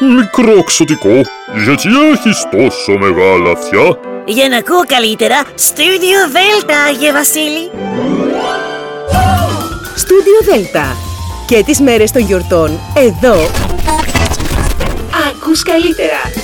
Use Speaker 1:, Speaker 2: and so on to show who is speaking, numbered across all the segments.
Speaker 1: μικρό ξωτικό, γιατί έχεις τόσο μεγάλα αυτιά;
Speaker 2: Για να ακούω καλύτερα, Studio Delta, Αγίε Βασίλη.
Speaker 3: Studio Delta. Και τις μέρες των γιορτών, εδώ, ακούς καλύτερα.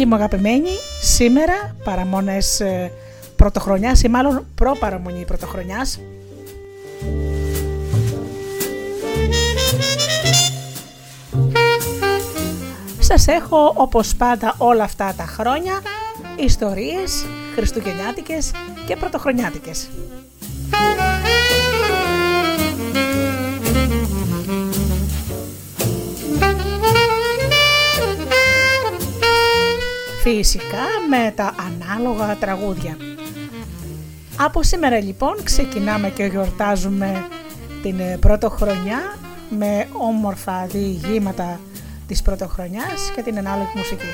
Speaker 4: Φίλοι μου αγαπημένοι, σήμερα παραμονές ε, πρωτοχρονιάς ή μάλλον προπαραμονή πρωτοχρονιάς Σας έχω όπως πάντα όλα αυτά τα χρόνια ιστορίες χριστουγεννιάτικες και πρωτοχρονιάτικες. Φυσικά με τα ανάλογα τραγούδια. Από σήμερα λοιπόν ξεκινάμε και γιορτάζουμε την πρωτοχρονιά με όμορφα διηγήματα της πρωτοχρονιάς και την ανάλογη μουσική.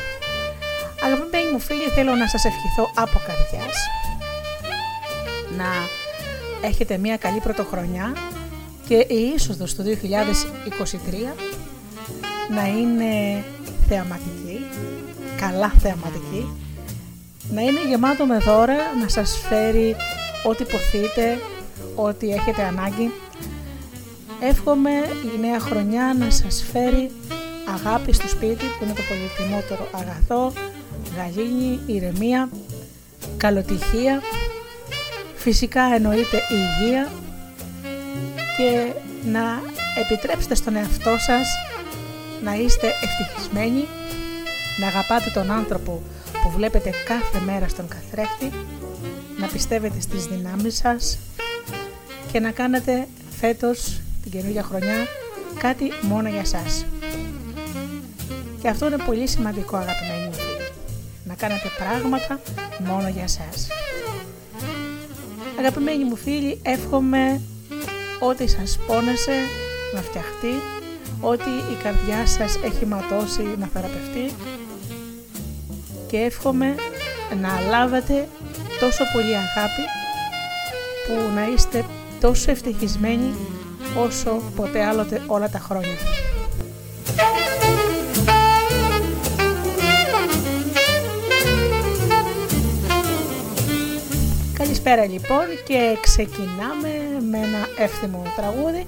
Speaker 4: Αγαπημένοι μου φίλοι θέλω να σας ευχηθώ από καρδιάς να έχετε μια καλή πρωτοχρονιά και η είσοδος του 2023 να είναι θεαματική καλά θεαματική, να είναι γεμάτο με δώρα, να σας φέρει ό,τι ποθείτε, ό,τι έχετε ανάγκη. Εύχομαι η νέα χρονιά να σας φέρει αγάπη στο σπίτι που είναι το πολυτιμότερο αγαθό, γαλήνη, ηρεμία, καλοτυχία, φυσικά εννοείται η υγεία και να επιτρέψετε στον εαυτό σας να είστε ευτυχισμένοι να αγαπάτε τον άνθρωπο που βλέπετε κάθε μέρα στον καθρέφτη, να πιστεύετε στις δυνάμεις σας και να κάνετε φέτος την καινούργια χρονιά κάτι μόνο για σας. Και αυτό είναι πολύ σημαντικό αγαπημένοι μου να κάνετε πράγματα μόνο για σας. Αγαπημένοι μου φίλοι, εύχομαι ό,τι σας πόνεσε να φτιαχτεί, ότι η καρδιά σας έχει ματώσει να θεραπευτεί και εύχομαι να λάβετε τόσο πολύ αγάπη που να είστε τόσο ευτυχισμένοι όσο ποτέ άλλοτε όλα τα χρόνια. Καλησπέρα λοιπόν και ξεκινάμε με ένα εύθυμο τραγούδι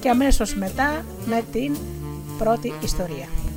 Speaker 4: και αμέσως μετά με την πρώτη ιστορία.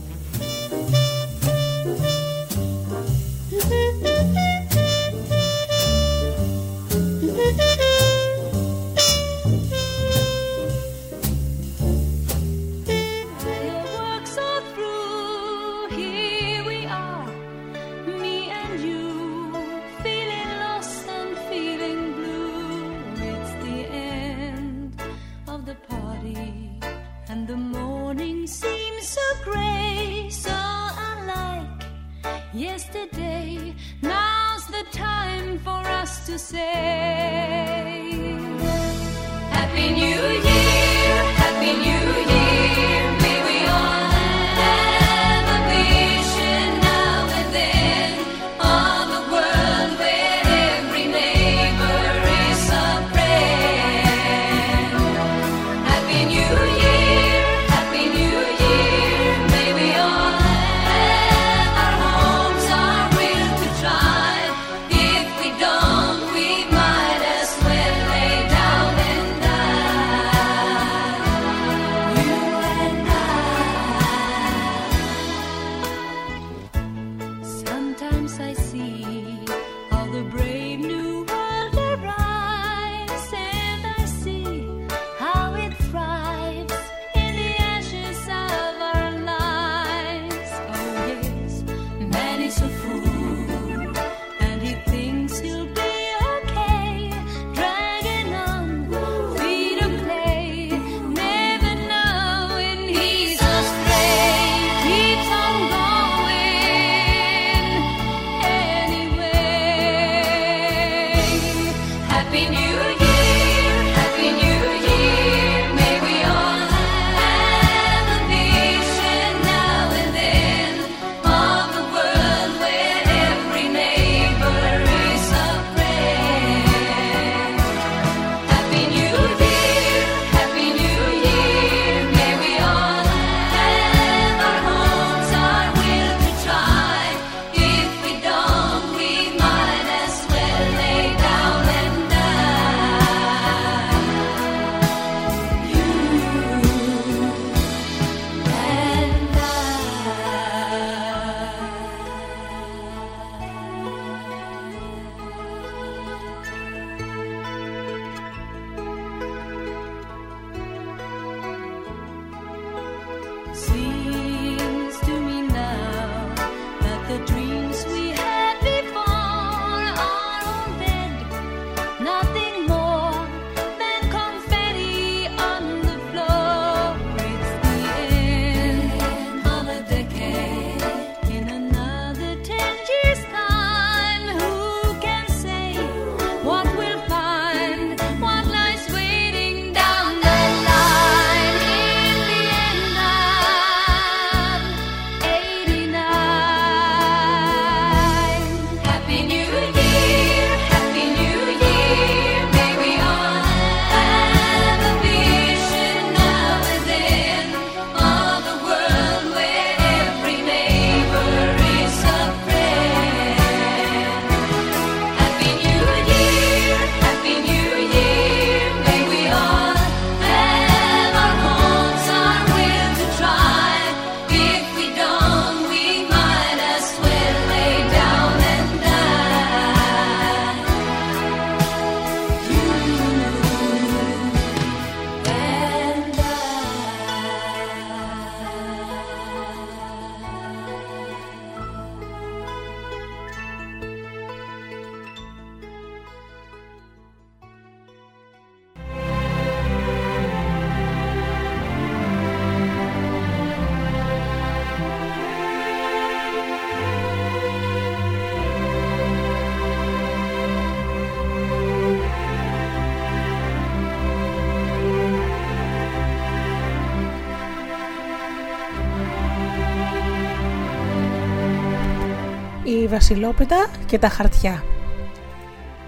Speaker 4: Βασιλόπιτα και τα χαρτιά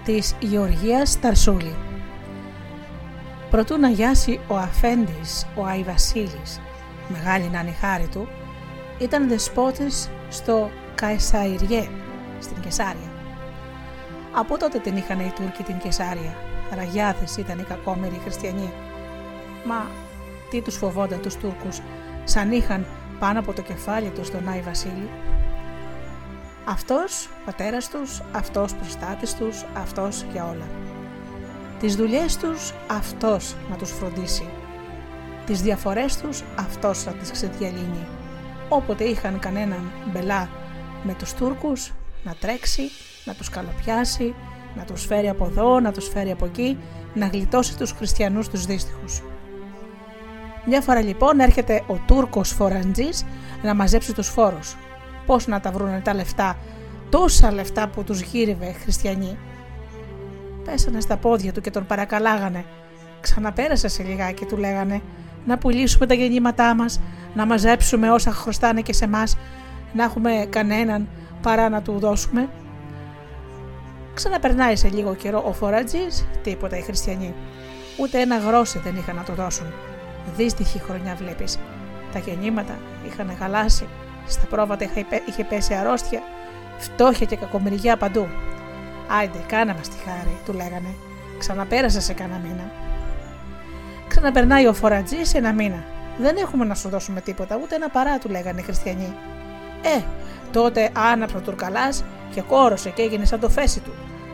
Speaker 4: της Γεωργίας Ταρσούλη. Προτού να γιάσει ο Αφέντης, ο Άι Βασίλης, μεγάλη να είναι χάρη του, ήταν δεσπότης στο Καϊσαϊριέ, στην Κεσάρια. Από τότε την είχαν οι Τούρκοι την Κεσάρια. Ραγιάδες ήταν οι κακόμεροι χριστιανοί. Μα τι τους φοβόνταν τους Τούρκους, σαν είχαν πάνω από το κεφάλι τους τον Άι Βασίλη. Αυτός πατέρας τους, αυτός προστάτης τους, αυτός για όλα. Τις δουλειές τους αυτός να τους φροντίσει. Τις διαφορές τους αυτός να τις ξεδιαλύνει. Όποτε είχαν κανέναν μπελά με τους Τούρκους να τρέξει, να τους καλοπιάσει, να τους φέρει από εδώ, να τους φέρει από εκεί, να γλιτώσει τους χριστιανούς τους δύστιχους. Μια φορά λοιπόν έρχεται ο Τούρκος φοραντζής να μαζέψει τους φόρους πώς να τα βρούνε τα λεφτά, τόσα λεφτά που τους γύριβε χριστιανοί. Πέσανε στα πόδια του και τον παρακαλάγανε. Ξαναπέρασε σε λιγάκι, του λέγανε, να πουλήσουμε τα γεννήματά μας, να μαζέψουμε όσα χρωστάνε και σε μας, να έχουμε κανέναν παρά να του δώσουμε. Ξαναπερνάει σε λίγο καιρό ο φορατζής, τίποτα οι χριστιανοί. Ούτε ένα γρόσι δεν είχαν να του δώσουν. Δύστιχη χρονιά βλέπεις. Τα γεννήματα είχαν γαλάσει στα πρόβατα είχε πέσει αρρώστια, φτώχεια και κακομοιριά παντού. Άιντε, κάνα μας τη χάρη, του λέγανε. Ξαναπέρασε σε κάνα μήνα. Ξαναπερνάει ο φορατζής ένα μήνα. Δεν έχουμε να σου δώσουμε τίποτα, ούτε ένα παρά, του λέγανε οι χριστιανοί. Ε, τότε άναψε ο Τουρκαλάς και κόρωσε και έγινε σαν το φέση του.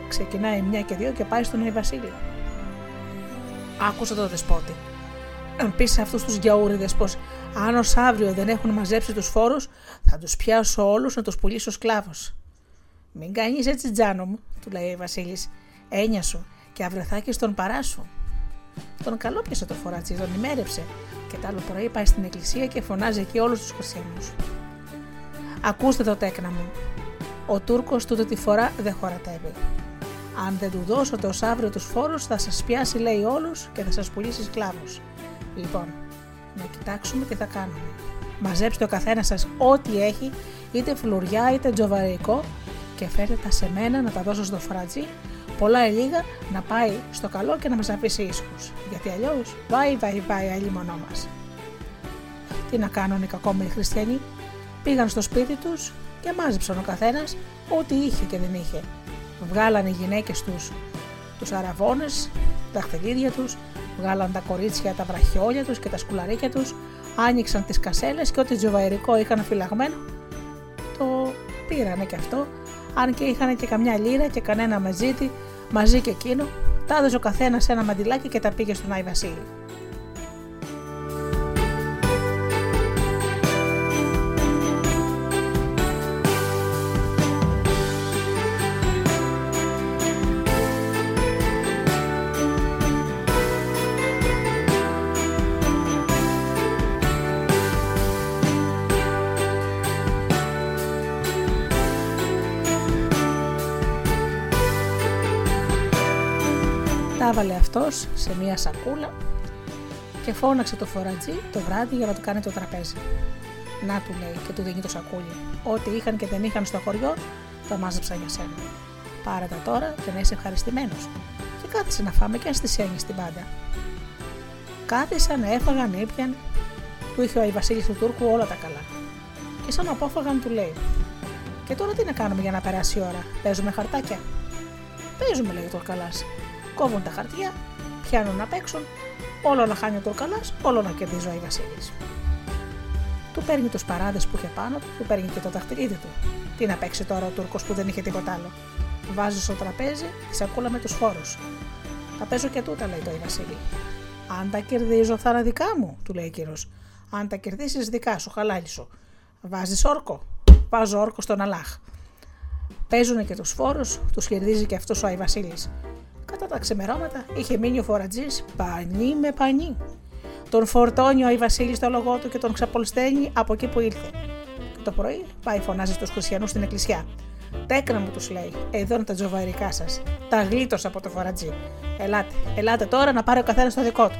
Speaker 4: Ξεκινάει μια και δύο και πάει στον Αϊ Βασίλειο. Άκουσε το δεσπότη αν πεις σε αυτούς τους γιαούριδες πως αν ως αύριο δεν έχουν μαζέψει τους φόρους, θα τους πιάσω όλους να τους πουλήσω σκλάβος. Μην κάνεις έτσι, Τζάνο μου, του λέει ο Βασίλης. Έννοια σου και αύριο θα έχεις τον παρά σου. Τον καλόπιασε το φοράτσι, τον ημέρεψε και το άλλο πρωί πάει στην εκκλησία και φωνάζει εκεί όλους τους χριστιανούς. Ακούστε το τέκνα μου. Ο Τούρκος τούτη τη φορά δεν χωρατεύει. Αν δεν του δώσω το αύριο τους φόρους, θα σας πιάσει, λέει όλους, και θα σας πουλήσει σκλάβου. Λοιπόν, να κοιτάξουμε τι θα κάνουμε. Μαζέψτε ο καθένας σας ό,τι έχει, είτε φλουριά είτε τζοβαρικό και φέρτε τα σε μένα να τα δώσω στο φρατζί, πολλά ή λίγα να πάει στο καλό και να μας αφήσει ήσυχους. Γιατί αλλιώς, βάει, βάει, βάει, αλλή μονό μας. Τι να κάνουν οι κακόμεροι χριστιανοί, πήγαν στο σπίτι τους και μάζεψαν ο καθένας ό,τι είχε και δεν είχε. Βγάλανε οι γυναίκες τους τους αραβώνες, τα χτελίδια τους, Βγάλαν τα κορίτσια τα βραχιόλια τους και τα σκουλαρίκια τους, άνοιξαν τις κασέλες και ό,τι τζοβαϊρικό είχαν φυλαγμένο, το πήρανε και αυτό, αν και είχαν και καμιά λίρα και κανένα μεζίτη μαζί και εκείνο, τα έδωσε ο καθένας ένα μαντιλάκι και τα πήγε στον Άι Βασίλη. Τα βάλε αυτός σε μία σακούλα και φώναξε το φορατζή το βράδυ για να του κάνει το τραπέζι. Να του λέει και του δίνει το σακούλι. Ό,τι είχαν και δεν είχαν στο χωριό, τα μάζεψα για σένα. Πάρε τα τώρα και να είσαι ευχαριστημένος. Και κάθισε να φάμε και αν στη την πάντα. Κάθισαν, έφαγαν, ήπιαν. Του είχε ο Αϊβασίλη του Τούρκου όλα τα καλά. Και σαν απόφαγαν, του λέει: Και τώρα τι να κάνουμε για να περάσει η ώρα, Παίζουμε χαρτάκια. Παίζουμε, λέει ο Τουρκαλάς. Κόβουν τα χαρτιά, πιάνουν να παίξουν, όλο να χάνει ο Τουρκαλάς, όλο να κερδίζει ο Αϊβασίλη. Του παίρνει τους παράδες που είχε πάνω του, του παίρνει και το δαχτυλίδι του. Τι να παίξει τώρα ο Τούρκος που δεν είχε τίποτα άλλο. Βάζει στο τραπέζι τη σακούλα με τους φόρους. Τα παίζω και τούτα, λέει το Βασίλη. Αν τα κερδίζω, θα είναι δικά μου, του λέει κύριος. Αν τα κερδίσεις, δικά σου, χαλάλι σου. Βάζεις όρκο. Βάζω όρκο στον Αλάχ. Παίζουν και τους φόρους, τους κερδίζει και αυτός ο Άι Βασίλης. Κατά τα ξεμερώματα είχε μείνει ο φορατζής πανί με πανί. Τον φορτώνει ο Άι Βασίλης στο λογό του και τον ξαπολσταίνει από εκεί που ήρθε. Και το πρωί πάει φωνάζει στους χριστιανούς στην εκκλησιά. Τέκνα μου τους λέει: Εδώ είναι τα τζοβαρικά σας. Τα γλίτωσα από το φορατζή. Ελάτε, ελάτε τώρα να πάρει ο καθένας το δικό του.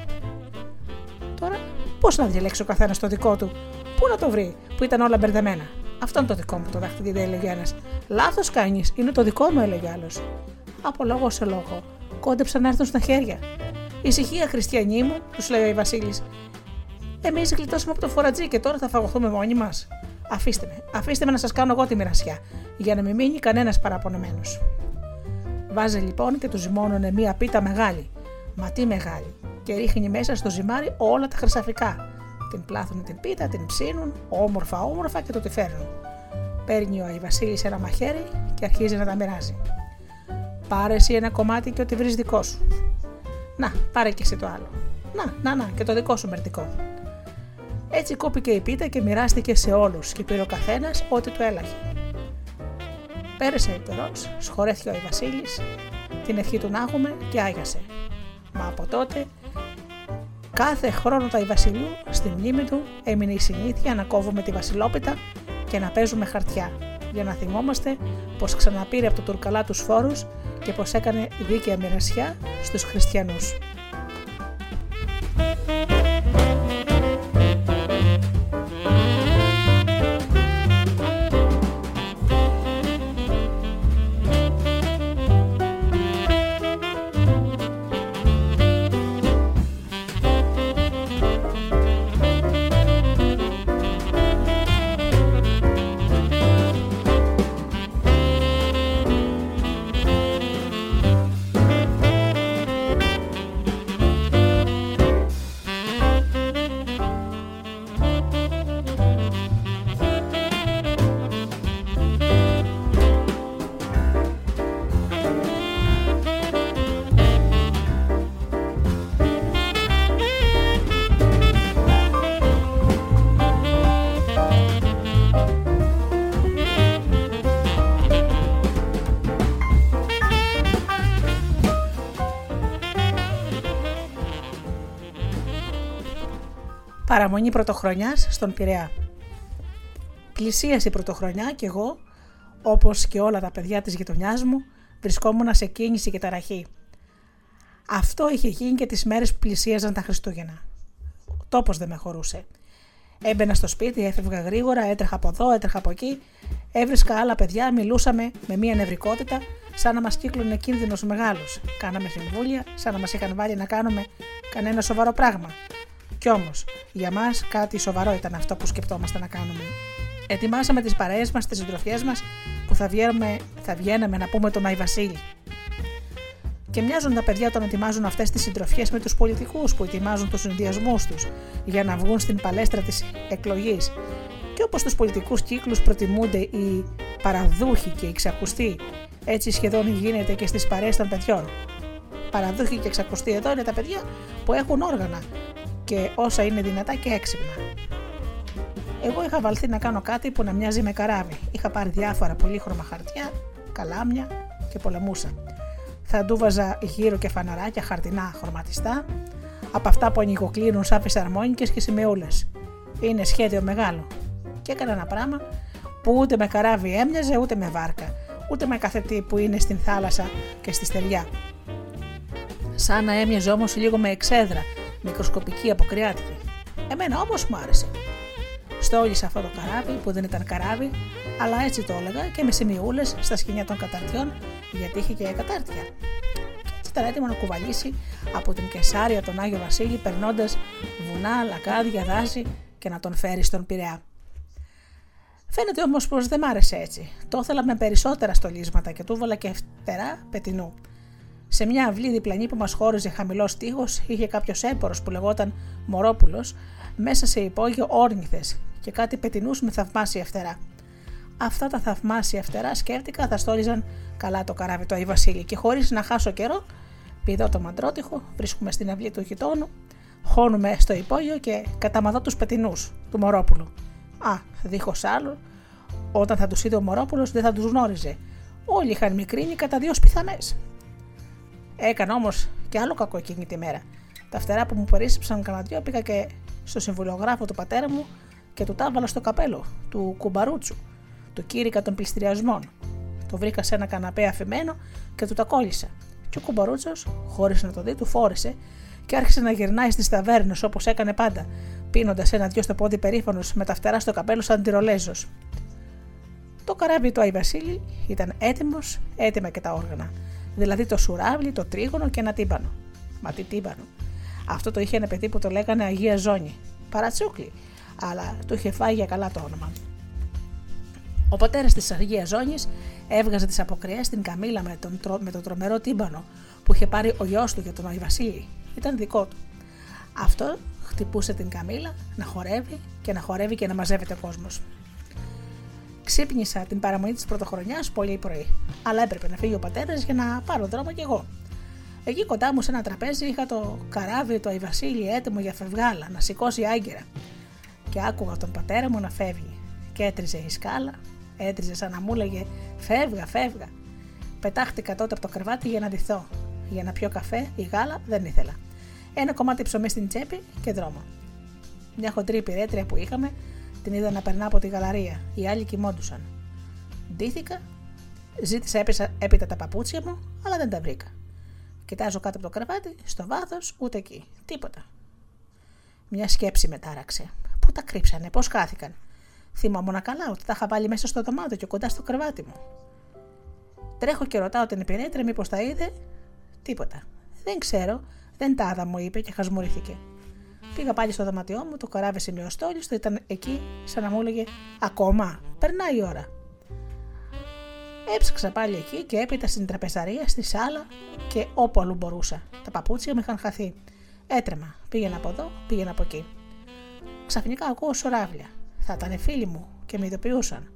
Speaker 4: Τώρα, πώς να διαλέξει ο καθένας το δικό του, πού να το βρει, που ήταν όλα μπερδεμένα; Αυτό είναι το δικό μου το δάχτυλο, έλεγε ένας. Λάθος κάνεις, είναι το δικό μου, έλεγε άλλος. Από λόγο σε λόγο, κόντεψαν να έρθουν στα χέρια. Ησυχία, χριστιανοί μου, τους λέει ο Βασίλης. Εμείς γλιτώσαμε από το φορατζή και τώρα θα φαγωθούμε μόνοι μας. Αφήστε με, αφήστε με να σας κάνω εγώ τη μοιρασιά, για να μην μείνει κανένας παραπονεμένος. Βάζει λοιπόν και τους ζυμώνουν μία πίτα μεγάλη, μα τι μεγάλη, και ρίχνει μέσα στο ζυμάρι όλα τα χρυσαφικά. Την πλάθουν την πίτα, την ψήνουν, όμορφα όμορφα και το τη φέρνουν. Παίρνει ο Αϊβασίλη ένα μαχαίρι και αρχίζει να τα μοιράζει. Πάρε εσύ ένα κομμάτι και ό,τι βρεις δικό σου. Να, πάρε και εσύ το άλλο. Να, να, να, και το δικό σου μερτικό. Έτσι κόπηκε η πίτα και μοιράστηκε σε όλους και πήρε ο καθένας ό,τι του έλαχε. Πέρασε αιτερός, σχορέθηκε ο Βασίλης, την ευχή του να έχουμε και άγιασε. Μα από τότε κάθε χρόνο τα Βασιλείου στη μνήμη του έμεινε η συνήθεια να κόβουμε τη βασιλόπιτα και να παίζουμε χαρτιά για να θυμόμαστε πως ξαναπήρε από το τουρκαλά τους φόρους και πως έκανε δίκαια μοιρασιά στους χριστιανούς. Παραμονή πρωτοχρονιάς στον Πειραιά. Πλησίασε η πρωτοχρονιά και εγώ, όπως και όλα τα παιδιά της γειτονιάς μου, βρισκόμουν σε κίνηση και ταραχή. Αυτό είχε γίνει και τις μέρες που πλησίαζαν τα Χριστούγεννα. Ο τόπος δεν με χωρούσε. Έμπαινα στο σπίτι, έφευγα γρήγορα, έτρεχα από εδώ, έτρεχα από εκεί. Έβρισκα άλλα παιδιά, μιλούσαμε με μία νευρικότητα, σαν να μας κύκλωνε κίνδυνος μεγάλος. Κάναμε συμβούλια, σαν να μας είχαν βάλει να κάνουμε κανένα σοβαρό πράγμα. Κι όμως, για μας κάτι σοβαρό ήταν αυτό που σκεπτόμαστε να κάνουμε. Ετοιμάσαμε τις παρέες μας, τις συντροφιές μας που θα, βγαίνουμε, θα βγαίναμε να πούμε τον Άι Βασίλη. Και μοιάζουν τα παιδιά όταν ετοιμάζουν αυτές τις συντροφιές με τους πολιτικούς που ετοιμάζουν τους συνδυασμούς τους για να βγουν στην παλέστρα της εκλογής. Και όπως στους πολιτικούς κύκλους προτιμούνται οι παραδούχοι και οι ξακουστοί, έτσι σχεδόν γίνεται και στις παρέες των παιδιών. Παραδούχοι και ξακουστοί εδώ είναι τα παιδιά που έχουν όργανα και όσα είναι δυνατά και έξυπνα. Εγώ είχα βαλθεί να κάνω κάτι που να μοιάζει με καράβι. Είχα πάρει διάφορα πολύχρωμα χαρτιά, καλάμια και πολεμούσα. Θα ντούβαζα γύρω και φαναράκια χαρτινά χρωματιστά, από αυτά που ανοιγοκλίνουν σαν φυσαρμόνικε και σημεούλες. Είναι σχέδιο μεγάλο. Και έκανα ένα πράγμα που ούτε με καράβι έμοιαζε, ούτε με βάρκα, ούτε με καθετή που είναι στην θάλασσα και στη στεριά. Σαν να έμοιαζε όμως λίγο με εξέδρα, μικροσκοπική αποκριάτικη. Εμένα όμως μου άρεσε. Στόλισα αυτό το καράβι που δεν ήταν καράβι, αλλά έτσι το έλεγα και με σημειούλες στα σκηνιά των καταρτιών, γιατί είχε και κατάρτια. Και ήταν έτοιμο να κουβαλήσει από την Κεσάρια τον Άγιο Βασίλη, περνώντας βουνά, λακάδια, δάση και να τον φέρει στον Πειραιά. Φαίνεται όμως πως δεν μ' άρεσε έτσι. Το ήθελα με περισσότερα στολίσματα και του έβαλα και φτερά πετινού. Σε μια αυλή διπλανή που μας χώριζε χαμηλός τείχος είχε κάποιος έπορο που λεγόταν Μωρόπουλος, μέσα σε υπόγειο όρνηθες και κάτι πετινούς με θαυμάσια φτερά. Αυτά τα θαυμάσια φτερά σκέφτηκα θα στόλιζαν καλά το καράβι του Αϊ Βασίλη και χωρίς να χάσω καιρό, πηδώ το μαντρότυχο, βρίσκουμε στην αυλή του γειτόνου, χώνουμε στο υπόγειο και καταμαδώ τους πετινούς του Μωρόπουλου. Α, δίχως άλλο, όταν θα τους είδε ο Μωρόπουλος δεν θα τους γνώριζε. Όλοι είχαν μικρύνει κατά δύο σπιθαμές. Έκανα όμως και άλλο κακό εκείνη τη μέρα. Τα φτερά που μου περίσσεψαν κανένα δυο πήγα και στο συμβουλιογράφο του πατέρα μου και του τα στο καπέλο του κουμπαρούτσου, του κήρυκα των πληστηριασμών. Το βρήκα σε ένα καναπέ αφημένο και του τα κόλλησα. Και ο κουμπαρούτσος, χωρίς να το δει, του φόρεσε και άρχισε να γυρνάει στις ταβέρνες όπως έκανε πάντα, πίνοντας ένα-δυο στο πόδι περήφανος με τα φτερά στο καπέλο σαν τυρολέζος. Το καράβι του Άι Βασίλη ήταν έτοιμος, έτοιμα και τα όργανα. Δηλαδή το σουράβλι, το τρίγωνο και ένα τύμπανο. Μα τι τύμπανο. Αυτό το είχε ένα παιδί που το λέγανε Αγία Ζώνη. Παρατσούκλι, αλλά του είχε φάει για καλά το όνομα. Ο πατέρας της Αγίας Ζώνης έβγαζε τις αποκριές στην καμίλα με τον, με τον τρομερό τύμπανο που είχε πάρει ο γιος του για τον Άι Βασίλη. Ήταν δικό του. Αυτό χτυπούσε την καμίλα να χορεύει και να χορεύει και να μαζεύεται ο κόσμος. Ξύπνησα την παραμονή της πρωτοχρονιά πολύ πρωί, αλλά έπρεπε να φύγει ο πατέρας για να πάρω δρόμο κι εγώ. Εκεί κοντά μου σε ένα τραπέζι είχα το καράβι του Αϊβασίλη έτοιμο για φευγάλα να σηκώσει άγκυρα. Και άκουγα τον πατέρα μου να φεύγει. Και έτριζε η σκάλα, έτριζε σαν να μου έλεγε Φεύγα, φεύγα. Πετάχτηκα τότε από το κρεβάτι για να ντυθώ. Για να πιω καφέ ή γάλα δεν ήθελα. Ένα κομμάτι ψωμί στην τσέπη και δρόμο. Μια χοντρή υπηρέτρια που είχαμε την είδα να περνά από τη γαλαρία. Οι άλλοι κοιμόντουσαν. Ντύθηκα, ζήτησα έπεισα, έπειτα τα παπούτσια μου, αλλά δεν τα βρήκα. Κοιτάζω κάτω από το κρεβάτι, στο βάθος, ούτε εκεί. Τίποτα. Μια σκέψη με τάραξε. Πού τα κρύψανε, πώς χάθηκαν. Θυμόμουν καλά ότι τα είχα βάλει μέσα στο δωμάτιο και κοντά στο κρεβάτι μου. Τρέχω και ρωτάω την υπηρέτρια μήπως τα είδε. Τίποτα. Δεν ξέρω, δεν τα είδα, μου είπε και χασμουρίθηκε. Πήγα πάλι στο δωμάτιό μου, το καράβι σημειωστόλιστο, ήταν εκεί, σαν να μου έλεγε Ακόμα, περνάει η ώρα. Έψαξα πάλι εκεί και έπειτα στην τραπεζαρία, στη σάλα και όπου αλλού μπορούσα. Τα παπούτσια μου είχαν χαθεί. Έτρεμα, πήγαινα από εδώ, πήγαινα από εκεί. Ξαφνικά ακούω σωράβλια. Θα ήταν φίλοι μου και με ειδοποιούσαν.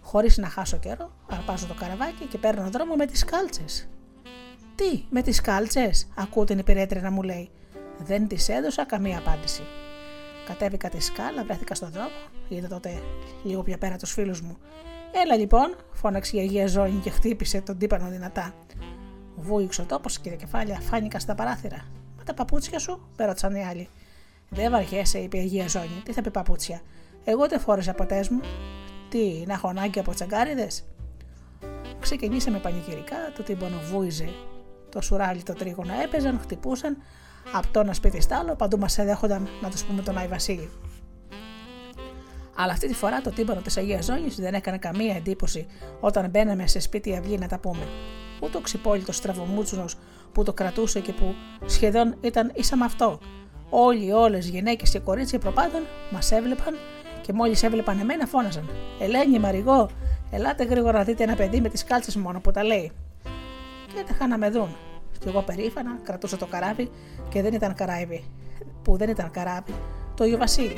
Speaker 4: Χωρίς να χάσω καιρό, αρπάζω το καραβάκι και παίρνω δρόμο με τις κάλτσες. Τι, με τις κάλτσες, ακούω την υπηρέτρια να μου λέει. Δεν της έδωσα καμία απάντηση. Κατέβηκα τη σκάλα, βρέθηκα στον δρόμο, είδα τότε λίγο πιο πέρα τους φίλους μου. Έλα λοιπόν, φώναξε η Αγία Ζώνη και χτύπησε τον τύπανο δυνατά. Βούηξε ο τόπος και τα κεφάλια φάνηκα στα παράθυρα. Μα τα παπούτσια σου, ρώτησαν οι άλλοι. Δεν βαριέσαι, είπε η Αγία Ζώνη. Τι θα πει παπούτσια. Εγώ δεν φόρεσα ποτές μου. Τι, να έχω ανάγκη από τσαγκάριδες; Ξεκινήσαμε πανηγυρικά, το τύπανο βούιζε. Το σουράλι το τρίγωνο έπαιζαν, χτυπούσαν, από το ένα σπίτι στο άλλο, παντού μας έδεχονταν να τους πούμε τον Άι Βασίλη. Αλλά αυτή τη φορά το τύμπανο της Αγίας Ζώνης δεν έκανε καμία εντύπωση όταν μπαίναμε σε σπίτι αυλή να τα πούμε. Ούτε ο ξυπόλυτος στραβομούτσουνο που το κρατούσε και που σχεδόν ήταν ίσα με αυτό. Όλοι, όλες, γυναίκες και κορίτσια προπάντων μας έβλεπαν και μόλις έβλεπαν εμένα φώναζαν. Ελένη, Μαριγό, ελάτε γρήγορα να δείτε ένα παιδί με τις κάλτσες μόνο που τα λέει. Και έτυχαν να με δουν. Και εγώ περήφανα κρατούσα το καράβι και δεν ήταν καράβι. Που δεν ήταν καράβι, το Ιω Βασίλη.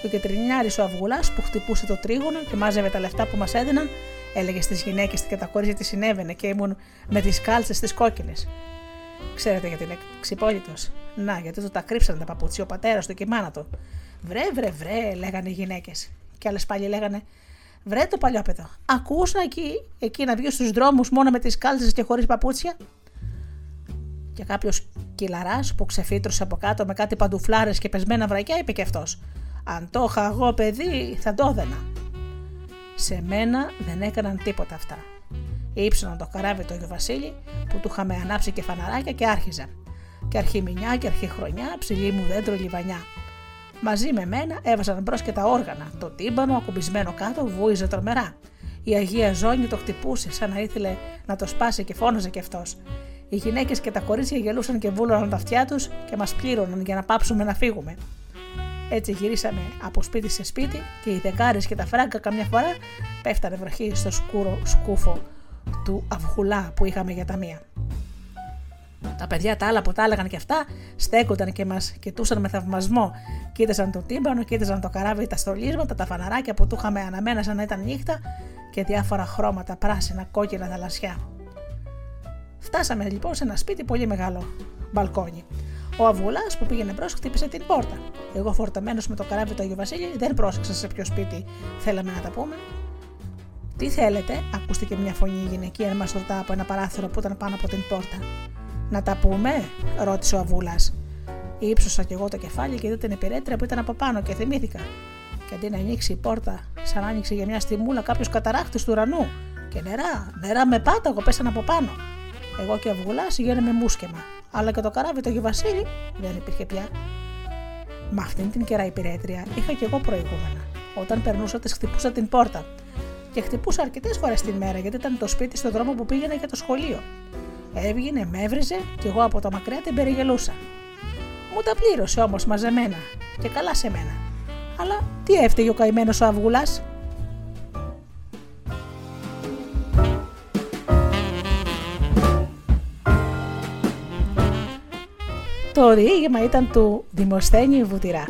Speaker 4: Και ο κεντρινιάρη ο Αυγουλάς που χτυπούσε το τρίγωνο και μάζευε τα λεφτά που μας έδιναν, έλεγε στις γυναίκες και τα κορίτσια τι συνέβαινε και ήμουν με τις κάλτσες τις κόκκινες. Ξέρετε γιατί είναι ξυπόλυτο. Να, γιατί του τα κρύψαν τα παπούτσια ο πατέρας του και η μάνα του. Βρε, βρε, βρε, λέγανε οι γυναίκες. Και άλλες πάλι λέγανε, Βρε το παλιόπαιδο, ακούσνα εκεί, εκεί να βγεις στους δρόμους μόνο με τις κάλτσες και χωρίς παπούτσια και κάποιος κυλαράς που ξεφύτρωσε από κάτω με κάτι παντουφλάρες και πεσμένα βρακιά, είπε και αυτός: Αν το είχα εγώ παιδί, θα το έδαινα. Σε μένα δεν έκαναν τίποτα αυτά. Ήψωναν το καράβι του Αγιο Βασίλη που του είχαμε ανάψει και φαναράκια και άρχιζα. Και αρχιμηνιά και αρχιχρονιά, ψηλή μου δέντρο λιβανιά. Μαζί με μένα έβαζαν μπρος και τα όργανα. Το τύμπανο, ακουμπισμένο κάτω, βούιζε τρομερά. Η Αγία Ζώνη το χτυπούσε σαν να ήθελε να το σπάσει και φώναζε κι αυτός. Οι γυναίκες και τα κορίτσια γελούσαν και βούλωναν τα αυτιά τους και μας πλήρωναν για να πάψουμε να φύγουμε. Έτσι γυρίσαμε από σπίτι σε σπίτι και οι δεκάρες και τα φράγκα καμιά φορά πέφτανε βροχή στο σκούρο σκούφο του αυγουλά που είχαμε για τα μία. Τα παιδιά τα άλλα που τα έλεγαν και αυτά στέκονταν και μας κοιτούσαν με θαυμασμό. Κοίταζαν το τύμπανο, κοίταζαν το καράβι, τα στολίσματα, τα φαναράκια που του είχαμε αναμένα σαν να ήταν νύχτα και διάφορα χρώματα πράσινα, κόκκινα, θαλασσιά. Φτάσαμε λοιπόν σε ένα σπίτι πολύ μεγάλο, μπαλκόνι. Ο Αβουλά που πήγαινε μπρος χτύπησε την πόρτα. Εγώ φορταμένο με το καράβι του Αγίου Βασίλη δεν πρόσεξα σε ποιο σπίτι θέλαμε να τα πούμε. Τι θέλετε, ακούστηκε μια φωνή γυναικεία μα ρωτά από ένα παράθυρο που ήταν πάνω από την πόρτα. Να τα πούμε, ρώτησε ο Αβούλας. Ήψωσα κι εγώ το κεφάλι και είδα την υπηρέτρια που ήταν από πάνω και θυμήθηκα. Και αντί να ανοίξει η πόρτα, σαν άνοιξε για μια στιγμούλα κάποιος καταράκτη του ουρανού. Και νερά, νερά με πάταγο πέσαν από πάνω. Εγώ και ο Αυγουλάς με μουσκεμα. Αλλά και το καράβι το Βασίλη δεν υπήρχε πια. Με αυτήν την κερά υπηρέτρια είχα κι εγώ προηγούμενα. Όταν περνούσα, τη χτυπούσα την πόρτα. Και χτυπούσα αρκετές φορές την μέρα γιατί ήταν το σπίτι στον δρόμο που πήγαινα για το σχολείο. Έβγαινε, με έβριζε και εγώ από τα μακριά την περιγελούσα. Μου τα πλήρωσε όμως μαζεμένα και καλά σε μένα. Αλλά τι έφταιγε ο καημένος ο Αυγουλάς; Το διήγημα ήταν του Δημοσθένιου Βουτυρά.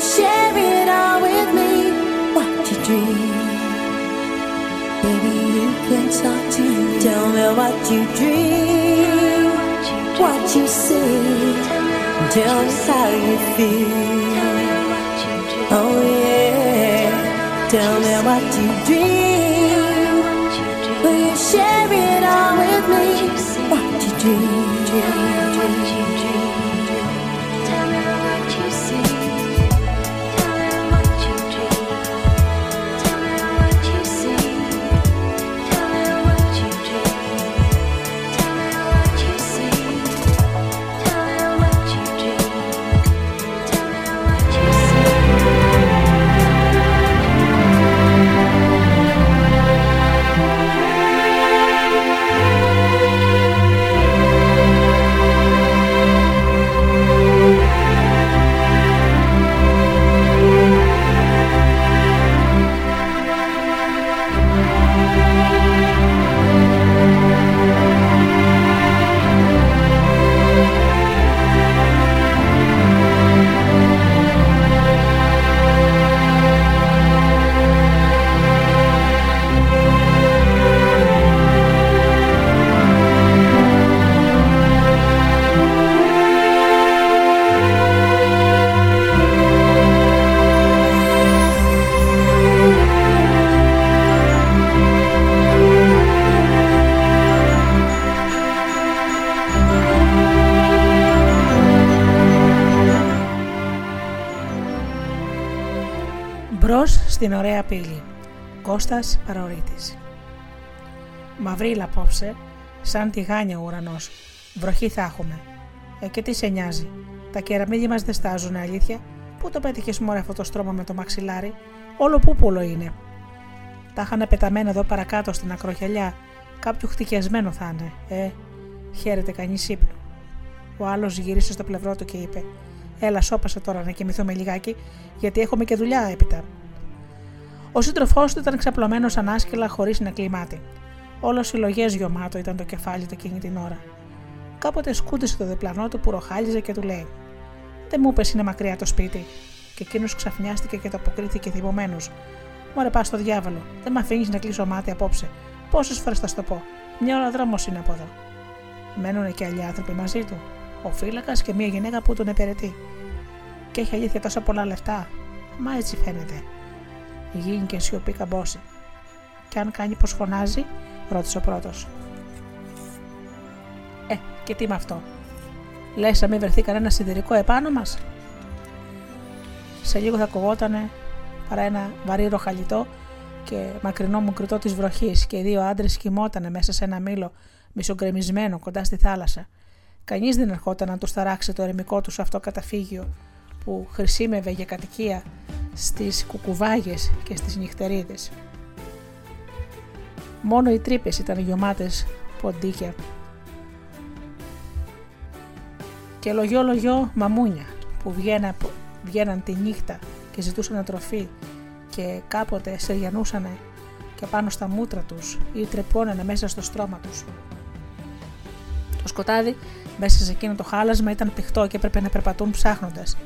Speaker 5: you share it all with me? What you dream? Maybe you can talk to me. Tell me what you dream, what you see. Tell us how you feel. Oh yeah. Tell me what you dream. Will you share it all with me? What you dream? dream, dream.
Speaker 4: Στην ωραία πύλη. Κώστας Παρορίτης. Μαυρίλα απόψε, σαν τηγάνια ο ουρανός. Βροχή θα έχουμε. Ε, και τι σε νοιάζει. Τα κεραμίδια μας δεν στάζουν, αλήθεια. Πού το πέτυχες μωρέ αυτό το στρώμα με το μαξιλάρι; Όλο πούπουλο είναι. Τα είχαν πεταμένα εδώ παρακάτω στην ακροχελιά. Κάποιο χτυκιασμένο θα είναι. Ε, χαίρεται κανείς ύπνο. Ο άλλος γύρισε στο πλευρό του και είπε: Έλα, σώπασε τώρα να κοιμηθούμε λιγάκι, γιατί έχουμε και δουλειά έπειτα. Ο σύντροφός του ήταν ξαπλωμένος ανάσκελα χωρίς να κλειμάτι. Όλο συλλογές γιωμάτο ήταν το κεφάλι του εκείνη την ώρα. Κάποτε σκούντισε το διπλανό του που ροχάλιζε και του λέει: Δεν μου είπε είναι μακριά το σπίτι. Και εκείνος ξαφνιάστηκε και το αποκρίθηκε θυμωμένος. Μωρέ, πας στο διάβολο. Δεν με αφήνεις να κλείσω μάτι απόψε. Πόσες φορές θα σου το πω. Μια ώρα δρόμος είναι από εδώ. Μένουν και άλλοι άνθρωποι μαζί του. Ο φύλακας και μια γυναίκα που τον επαιρετεί. Και έχει αλήθεια τόσα πολλά λεφτά. Μα έτσι φαίνεται. Γίνει και σιωπή καμπόση. Και αν κάνει πως φωνάζει, ρώτησε ο πρώτος. Ε, και τι με αυτό; Λες να μην βρεθεί κανένα σιδηρικό επάνω μας; Σε λίγο θα κογότανε παρά ένα βαρύ ροχαλιτό και μακρινό μου κρυτό της βροχής και οι δύο άντρες κοιμότανε μέσα σε ένα μήλο μισογκρεμισμένο κοντά στη θάλασσα. Κανείς δεν ερχόταν να τους ταράξει το ερημικό τους αυτό καταφύγιο που χρησιμεύε για κατοικία στις κουκουβάγες και στις νυχτερίδες. Μόνο οι τρύπες ήταν γεμάτες ποντίκια και λογιό λογιό μαμούνια που βγαίναν, βγαίναν τη νύχτα και ζητούσαν τροφή και κάποτε σεριανούσαν και πάνω στα μούτρα τους ή τρεπώνανε μέσα στο στρώμα τους. Το σκοτάδι μέσα σε εκείνο το χάλασμα ήταν πηχτό και έπρεπε να περπατούν ψάχνοντας.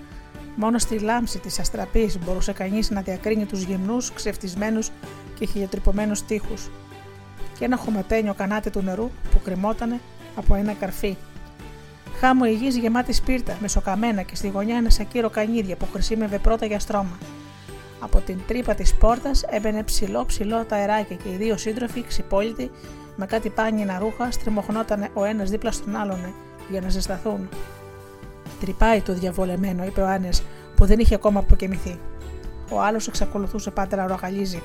Speaker 4: Μόνο στη λάμψη της αστραπής μπορούσε κανείς να διακρίνει τους γυμνούς, ξεφτισμένους και χιλιοτρυπωμένου τείχους. Και ένα χωματένιο κανάτι του νερού που κρυμότανε από ένα καρφί. Χάμω η γη γεμάτη σπίρτα, μεσοκαμένα και στη γωνιά ένα σακύρο κανίδια που χρησιμεύε πρώτα για στρώμα. Από την τρύπα της πόρτας έμπαινε ψηλό ψηλό τα αεράκια και οι δύο σύντροφοι, ξυπόλυτοι, με κάτι πάνινα ρούχα, στριμωχνόταν ο ένας δίπλα στον άλλον για να ζεσταθούν. Τρυπάει το διαβολεμένο, είπε ο Άννε, που δεν είχε ακόμα αποκοιμηθεί. Ο άλλος εξακολουθούσε πάντα να ρογαλίζει.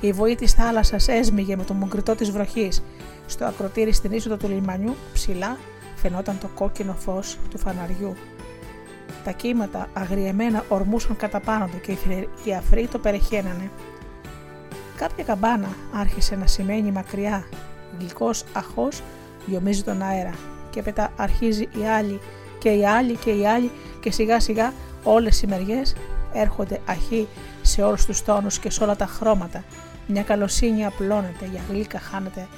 Speaker 4: Η βοή της θάλασσας έσμιγε με το μουγκριτό της βροχής. Στο ακροτήρι στην είσοδο του λιμανιού, ψηλά, φαινόταν το κόκκινο φως του φαναριού. Τα κύματα αγριεμένα ορμούσαν κατά πάνω του και οι αφροί το περιχαίνανε. Κάποια καμπάνα άρχισε να σημαίνει μακριά. Γλυκός αχός γιομίζει τον αέρα και μετά αρχίζει η άλλη και η άλλη και η άλλη και σιγά σιγά όλες οι μεριές έρχονται αχή σε όλους τους τόνους και σε όλα τα χρώματα. Μια καλοσύνη απλώνεται, για γλύκα χάνεται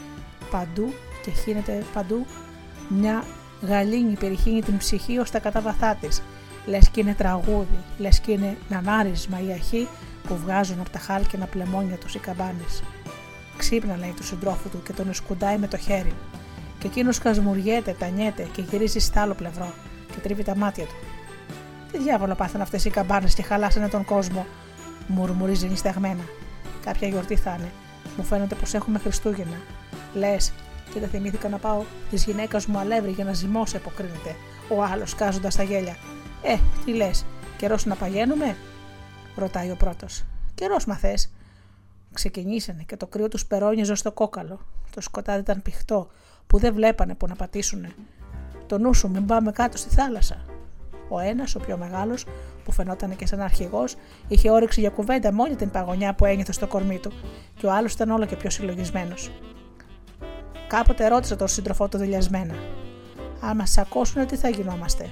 Speaker 4: παντού και χύνεται παντού. Μια γαλήνη περιχύνει την ψυχή ως τα καταβαθά της. Λες και είναι τραγούδι, λες και είναι νανάρισμα η αχή που βγάζουν από τα χάλκινα πλεμόνια τους οι καμπάνες. Ξύπνα λέει του συντρόφου του και τον σκουντάει με το χέρι και εκείνος κασμουριέται, τανιέται και γυρίζει στα άλλο πλευρό και τρίβει τα μάτια του. Τι διάβολο πάθαν αυτές οι καμπάνες και χαλάσανε τον κόσμο, μουρμουρίζει νησταγμένα. Κάποια γιορτή θα είναι. Μου φαίνεται πως έχουμε Χριστούγεννα. Λες, και δεν θυμήθηκα να πάω της γυναίκας μου αλεύρι για να ζυμώσει, αποκρίνεται. Ο άλλος κάζοντα τα γέλια. Ε, τι λες, καιρός να παγαίνουμε, ρωτάει ο πρώτος. Καιρός μαθέ. Ξεκινήσανε και το κρύο τους περώνιζε στο κόκαλο. Το σκοτάδι ήταν πηχτό, που δεν βλέπανε που να πατήσουνε. Το νου σου, μην πάμε κάτω στη θάλασσα. Ο ένας, ο πιο μεγάλος, που φαινόταν και σαν αρχηγός, είχε όρεξη για κουβέντα μόλι την παγωνιά που ένιωθε στο κορμί του, και ο άλλος ήταν όλο και πιο συλλογισμένος. Κάποτε ρώτησε τον σύντροφό του δηλιασμένα. Αν μας σακώσουν, τι θα γινόμαστε;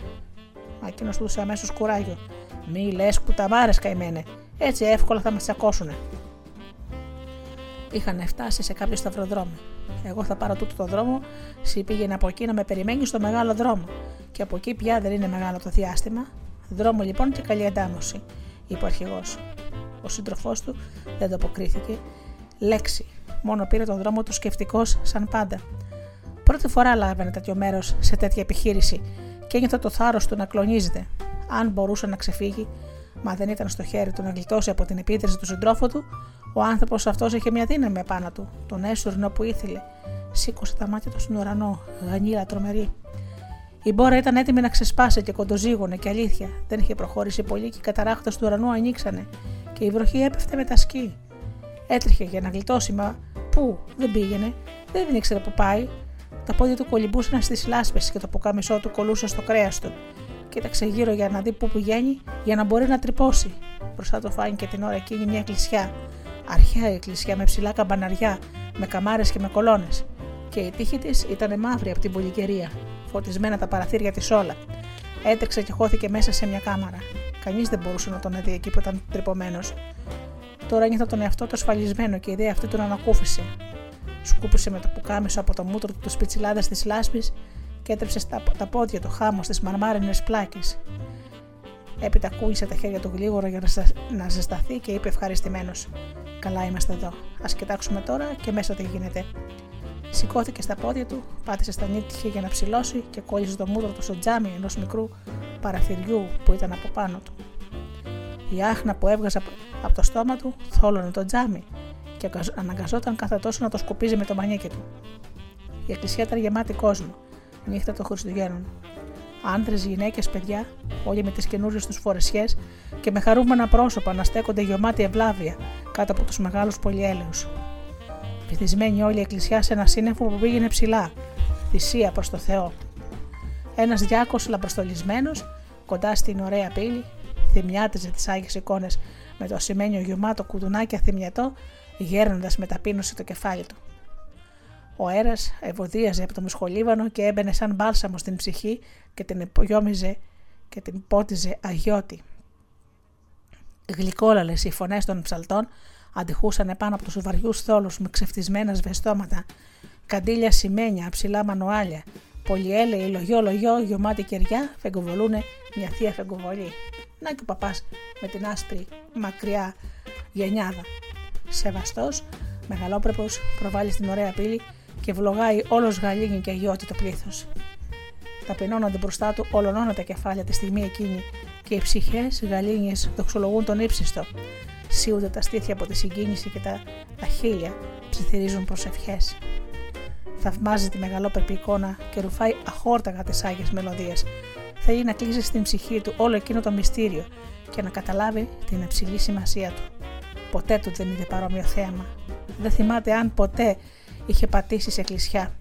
Speaker 4: Μα εκείνος του έδωσε αμέσως κουράγιο. Μη λες κουταμάρε καημένε, έτσι εύκολα θα μας σακώσουν. Είχαν φτάσει σε κάποιο σταυροδρόμο. Εγώ θα πάρω τούτο το δρόμο, σύ πήγαινε από εκεί να με περιμένει στο μεγάλο δρόμο. Και από εκεί πια δεν είναι μεγάλο το διάστημα. Δρόμο λοιπόν και καλή αντάμωση, είπε ο αρχηγός. Ο σύντροφός του δεν το αποκρίθηκε. Λέξη. Μόνο πήρε τον δρόμο του σκεφτικός σαν πάντα. Πρώτη φορά λάβαινε τέτοιο μέρος σε τέτοια επιχείρηση και ένιωθε το θάρρος του να κλονίζεται. Αν μπορούσε να ξεφύγει, μα δεν ήταν στο χέρι του να γλιτώσει από την επίθεση του συντρόφου του, ο άνθρωπος αυτός είχε μια δύναμη επάνω του, τον έσουρνο που ήθελε. Σήκωσε τα μάτια του στον ουρανό, γανίλα τρομερή. Η μπόρα ήταν έτοιμη να ξεσπάσει και κοντοζήγωνε και αλήθεια. Δεν είχε προχώρήσει πολύ και οι καταράχτες του ουρανού ανοίξανε και η βροχή έπεφτε με τα σκι. Έτρεχε για να γλιτώσει, μα πού, δεν πήγαινε, δεν ήξερε που πάει. Τα πόδια του κολυμπούσαν στις λάσπες και το ποκάμισό του κολούσε στο κρέας του. Κοίταξε γύρω για να δει πού πηγαίνει για να μπορεί να τρυπώσει. Μπροστά του φάνηκε την ώρα εκείνη μια κλεισιά αρχαία εκκλησιά με ψηλά καμπαναριά, με καμάρες και με κολόνες. Και η τύχη της ήταν μαύρη από την πολυκαιρία, φωτισμένα τα παραθύρια της όλα. Έτρεξε και χώθηκε μέσα σε μια κάμαρα. Κανείς δεν μπορούσε να τον δει εκεί που ήταν τρυπωμένος. Τώρα ένιωθε τον εαυτό του ασφαλισμένο και η ιδέα αυτή τον ανακούφισε. Σκούπισε με το πουκάμισο από το μούτρο του του σπιτσιλάδες της λάσπης και έτρεψε στα, τα πόδια του χάμο στις μαρμάρινες πλάκες. Έπειτα κούγησε τα χέρια του γλίγορα για να ζεσταθεί και είπε ευχαριστημένος: Καλά είμαστε εδώ. Α κοιτάξουμε τώρα και μέσα τι γίνεται. Σηκώθηκε στα πόδια του, πάτησε στα νύχια για να ψηλώσει και κόλλησε το μούτρο του στο τζάμι ενός μικρού παραθυριού που ήταν από πάνω του. Η άχνα που έβγαζε Από το στόμα του θόλωνε το τζάμι και αναγκαζόταν κάθε τόσο να το σκουπίζει με το μανίκι του. Η εκκλησία ήταν γεμάτη κόσμο, νύχτα των Χριστουγέννων. Άντρες, γυναίκες, παιδιά, όλοι με τις καινούριες τους φορεσιές και με χαρούμενα πρόσωπα να στέκονται γεμάτοι ευλάβεια κάτω από τους μεγάλους πολυέλαιου. Βυθισμένη όλη η εκκλησιά σε ένα σύννεφο που πήγαινε ψηλά, θυσία προς το Θεό. Ένας διάκο λαμπροστολισμένος, κοντά στην ωραία πύλη, θυμιάτιζε τις άγιες εικόνες με το ασημένιο γεμάτο κουδουνάκι αθυμιατό, γέρνοντας με ταπείνωση το κεφάλι του. Ο αέρας ευωδίαζε από το μουσχολίβανο και έμπαινε σαν μπάλσαμο στην ψυχή και την υπογιόμιζε και την πότιζε αγιώτη. Γλυκόλαλες οι φωνές των ψαλτών αντιχούσαν επάνω από τους βαριούς θόλους με ξεφτισμένα σβεστώματα, καντήλια σημαίνια, ψηλά μανουάλια, πολυέλαιοι, λογιό, λογιό, γεμάτη κεριά, φεγκοβολούνε μια θεία φεγκοβολή. Να και ο παπάς με την άσπρη, μακριά γενιάδα. Σεβαστός, μεγαλόπρεπος, προβάλλει στην ωραία πύλη και βλογάει όλος γαλήνη και αγιώτη το πλήθος. Ταπεινώνονται μπροστά του ολονόνα τα κεφάλια τη στιγμή εκείνη και οι ψυχές γαλήνιες δοξολογούν τον ύψιστο. Σίονται τα στήθια από τη συγκίνηση και τα, τα χείλια ψιθυρίζουν προσευχέ. Θαυμάζει τη μεγαλόπρεπη εικόνα και ρουφάει αχόρταγα τις άγιες μελωδίες. Θέλει να κλείσει στην ψυχή του όλο εκείνο το μυστήριο και να καταλάβει την υψηλή σημασία του. Ποτέ του δεν είδε παρόμοιο θέαμα. Δεν θυμάται αν ποτέ είχε πατήσει σε κλεισιά.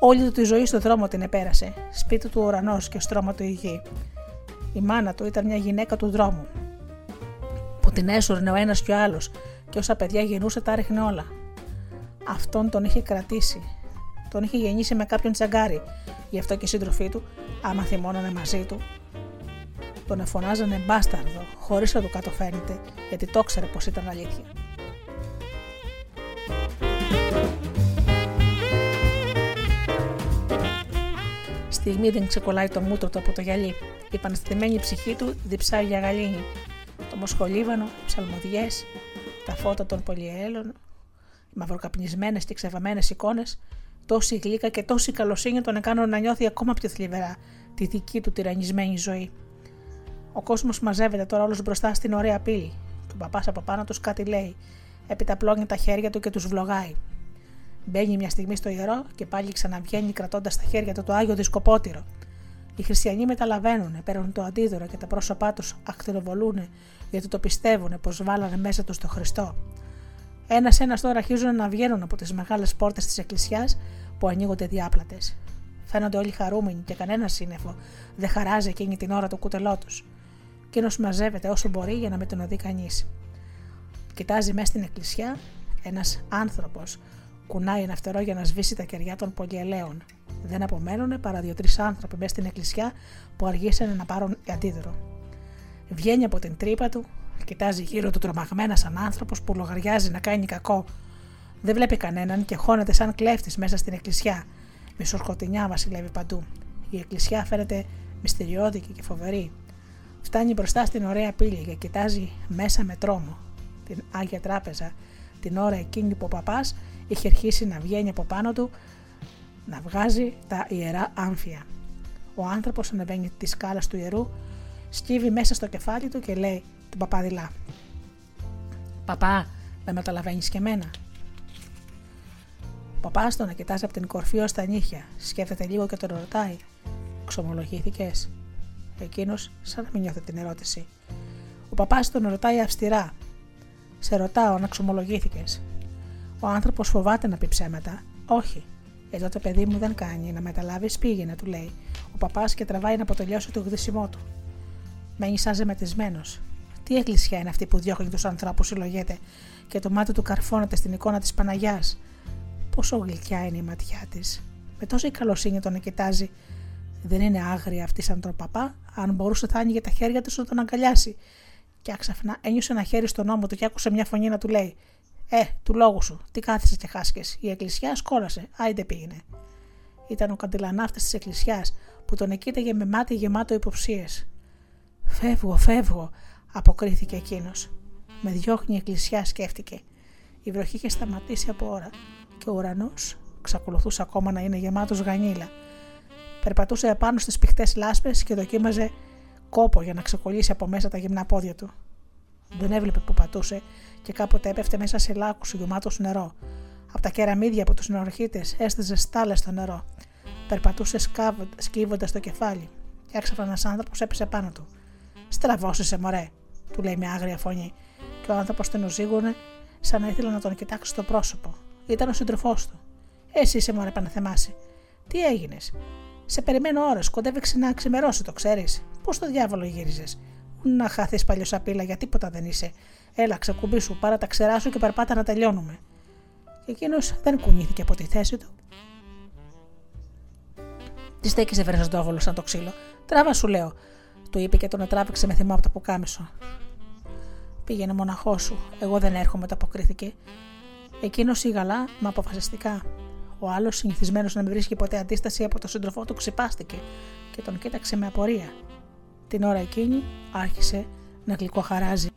Speaker 4: Όλη του τη ζωή στον δρόμο την επέρασε. Σπίτι του ουρανός και στρώμα του η γη. Η μάνα του ήταν μια γυναίκα του δρόμου. Που την έσουρνε ο ένας και ο άλλος, και όσα παιδιά γεννούσε τα ρίχνε όλα. Αυτόν τον είχε κρατήσει. Τον είχε γεννήσει με κάποιον τσαγκάρι. Γι' αυτό και οι σύντροφοί του, άμα θυμώνανε μαζί του, τον εφωνάζανε μπάσταρδο, χωρίς να του κατοφαίνεται, γιατί το ξέρε πως ήταν αλήθεια. Στιγμή δεν ξεκολλάει το μούτρο του από το γυαλί. Η πανεστημένη ψυχή του διψάει για γαλήνη. Το μοσχολίβανο, οι ψαλμοδιές, τα φώτα των πολυέλων, οι μαυροκαπνισμένες και ξεβαμένε εικόνες, τόση γλύκα και τόση καλοσύνη τον έκαναν να νιώθει ακόμα πιο θλιβερά τη δική του τυραννισμένη ζωή. Ο κόσμος μαζεύεται τώρα όλος μπροστά στην ωραία πύλη. Και ο παπάς από πάνω τους κάτι λέει. Επιταπλώνει τα χέρια του και τους βλογάει. Μπαίνει μια στιγμή στο ιερό και πάλι ξαναβγαίνει κρατώντας στα χέρια του το άγιο δισκοπότηρο. Οι χριστιανοί μεταλαβαίνουν, παίρνουν το αντίδωρο και τα πρόσωπά τους ακτινοβολούν γιατί το πιστεύουν πως βάλανε μέσα τους το Χριστό. Ένα-ένα τώρα αρχίζουν να βγαίνουν από τις μεγάλες πόρτες της Εκκλησιάς που ανοίγονται διάπλατες. Φαίνονται όλοι χαρούμενοι και κανένας σύννεφο δεν χαράζει εκείνη την ώρα το κούτελό τους. Εκείνο μαζεύεται όσο μπορεί για να με τον οδεί κανείς. Κοιτάζει μέσα στην εκκλησιά ένας άνθρωπος κουνάει ένα φτερό για να σβήσει τα κεριά των πολυελαίων. Δεν απομένουν παρά δύο-τρεις άνθρωποι μέσα στην εκκλησιά που αργήσανε να πάρουν αντίδωρο. Βγαίνει από την τρύπα του, κοιτάζει γύρω του τρομαγμένα σαν άνθρωπος που λογαριάζει να κάνει κακό. Δεν βλέπει κανέναν και χώνεται σαν κλέφτης μέσα στην εκκλησιά. Μισοσκοτεινιά βασιλεύει παντού. Η εκκλησιά φαίνεται μυστηριώδικη και φοβερή. Φτάνει μπροστά στην ωραία πύλη και κοιτάζει μέσα με τρόμο. Την Άγια Τράπεζα, την ώρα εκείνη που ο παπάς είχε αρχίσει να βγαίνει από πάνω του να βγάζει τα ιερά άμφια. Ο άνθρωπος ανεβαίνει τη σκάλα του ιερού, σκύβει μέσα στο κεφάλι του και λέει τον παπάδιλά. Παπά, δεν μεταλαβαίνεις και εμένα. Ο παπάς τον κοιτάζει από την κορφή ως τα νύχια, σκέφτεται λίγο και τον ρωτάει. Ξομολογήθηκες; Εκείνος, σαν να μην νιώθει την ερώτηση. Ο παπάς τον ρωτάει αυστηρά. Σε ρωτάω αν ξομολογήθηκες. Ο άνθρωπος φοβάται να πει ψέματα. Όχι. Εδώ το παιδί μου δεν κάνει. Να μεταλάβεις πήγαινε, του λέει. Ο παπάς και τραβάει να αποτελειώσει το γδυσιμό του. Μένει σαν ζεματισμένο. Τι εκκλησιά είναι αυτή που διώχνει τους ανθρώπους, συλλογέται, και το μάτι του καρφώνεται στην εικόνα της Παναγιάς; Πόσο γλυκιά είναι η ματιά της. Με τόση καλοσύνη τον κοιτάζει. Δεν είναι άγρια αυτή σαν τον παπά, αν μπορούσε θα άνοιγε τα χέρια του να τον αγκαλιάσει. Και άξαφνα ένιωσε ένα χέρι στον ώμο του και άκουσε μια φωνή να του λέει: Ε, του λόγου σου, τι κάθισε και χάσκες. Η εκκλησιά σκόρασε, άιντε πήγαινε. Ήταν ο καντιλανάφτη της εκκλησιάς που τον εκείταγε με μάτι γεμάτο υποψίες. Φεύγω, φεύγω, αποκρίθηκε εκείνος. Με διώχνει η εκκλησιά, σκέφτηκε. Η βροχή είχε σταματήσει από ώρα και ο ουρανός ξακολουθούσε ακόμα να είναι γεμάτος γανίλα. Περπατούσε επάνω στις πηχτές λάσπες και δοκίμαζε κόπο για να ξεκολλήσει από μέσα τα γυμνά πόδια του. Δεν έβλεπε που πατούσε και κάποτε έπεφτε μέσα σε λάκκους γεμάτο νερό. Από τα κεραμίδια από τους νεορχίτες έστεζε στάλες στο νερό. Περπατούσε σκύβοντας το κεφάλι. Και έξαφνα ένας άνθρωπος έπεσε πάνω του. Στραβώσεσαι, μωρέ, του λέει με άγρια φωνή. Και ο άνθρωπος τον οζήγωνε σαν να ήθελε να τον κοιτάξει στο πρόσωπο. Ήταν ο σύντροφός του. Εσύ είσαι μωρέ πανεθεμάσει. Τι έγινες; Σε περιμένω ώρες, κοντεύει να ξημερώσει, το ξέρεις. Πώς το διάβολο γύριζες; Να χαθεί παλιοσαπίλα για τίποτα δεν είσαι. Έλα, ξεκουμπί σου, πάρα τα ξερά σου και περπάτα να τελειώνουμε. Και εκείνος δεν κουνήθηκε από τη θέση του. Τη στέκησε βρεζοντόβολο σαν το ξύλο. Τράβα σου, λέω, του είπε και τον τράβηξε με θυμό από το πουκάμισο. Πήγαινε μοναχός σου. Εγώ δεν έρχομαι, το αποκρίθηκε. Εκείνος ήγαλα, μα αποφασιστικά. Ο άλλος, συνηθισμένος να μην βρίσκει ποτέ αντίσταση από τον σύντροφό του, ξεπάστηκε και τον κοίταξε με απορία. Την ώρα εκείνη άρχισε να γλυκοχαράζει.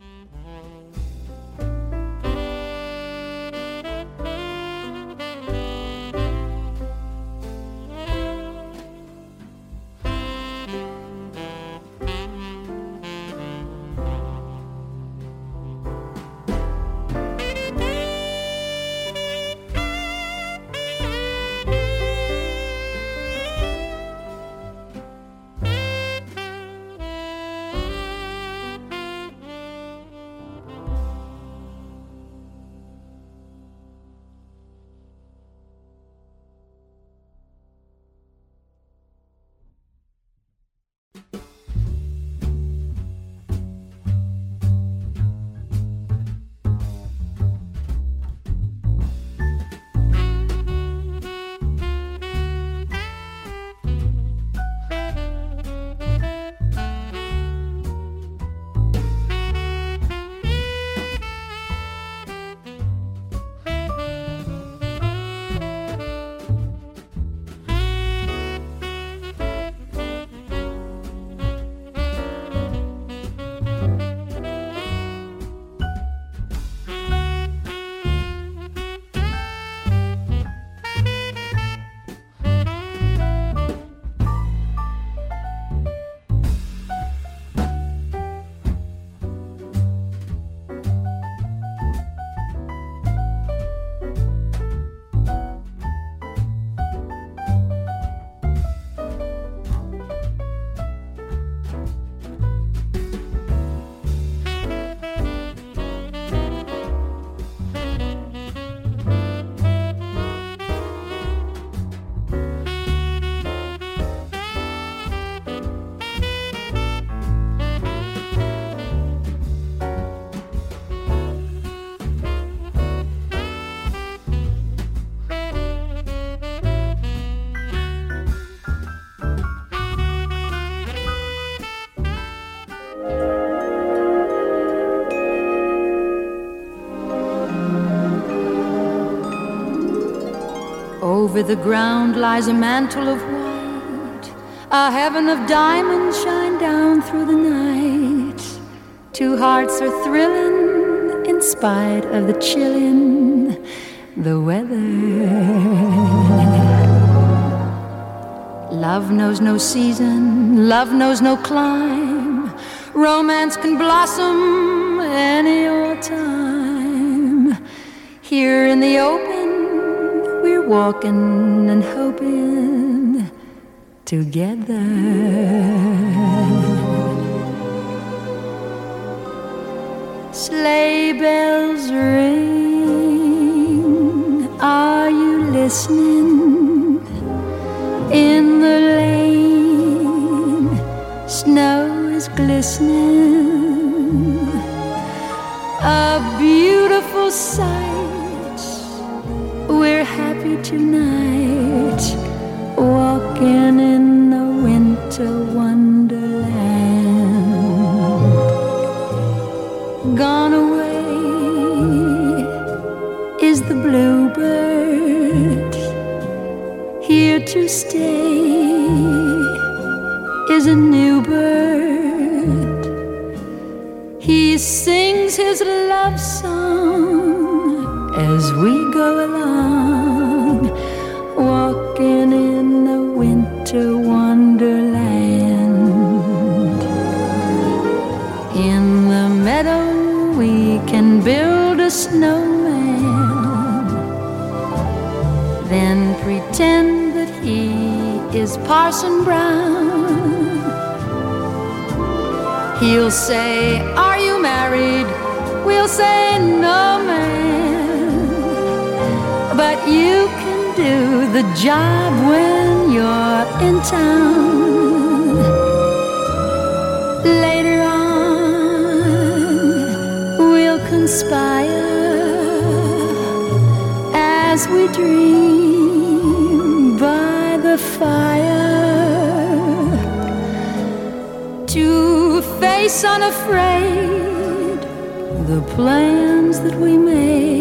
Speaker 6: Over the ground lies a mantle of white, a heaven of diamonds shine down through the night. Two hearts are thrilling in spite of the chilling the weather. Love knows no season, love knows no clime. Romance can blossom any old time. Here in the open walking and hoping together. Sleigh bells ring. Are you listening? In the lane, snow is glistening. A beautiful sight tonight, walking in the winter wonderland. Gone away is the bluebird, here to stay is a new bird. He sings his love song as we go along, snowman. Then pretend that he is Parson Brown. He'll say, Are you married? We'll say, No, man. But you can do the job when you're in town. Dream by the fire. To face unafraid the plans that we made,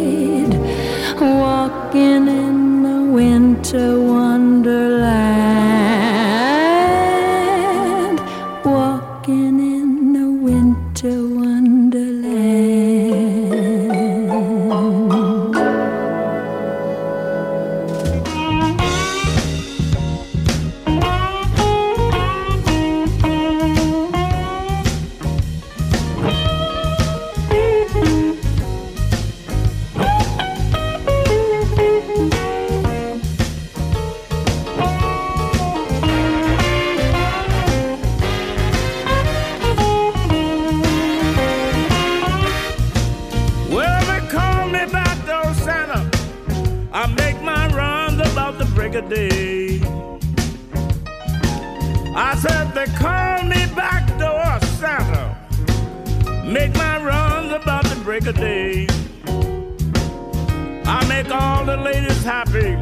Speaker 7: they call me back door Santa. Make my runs about the break of day. I make all the ladies happy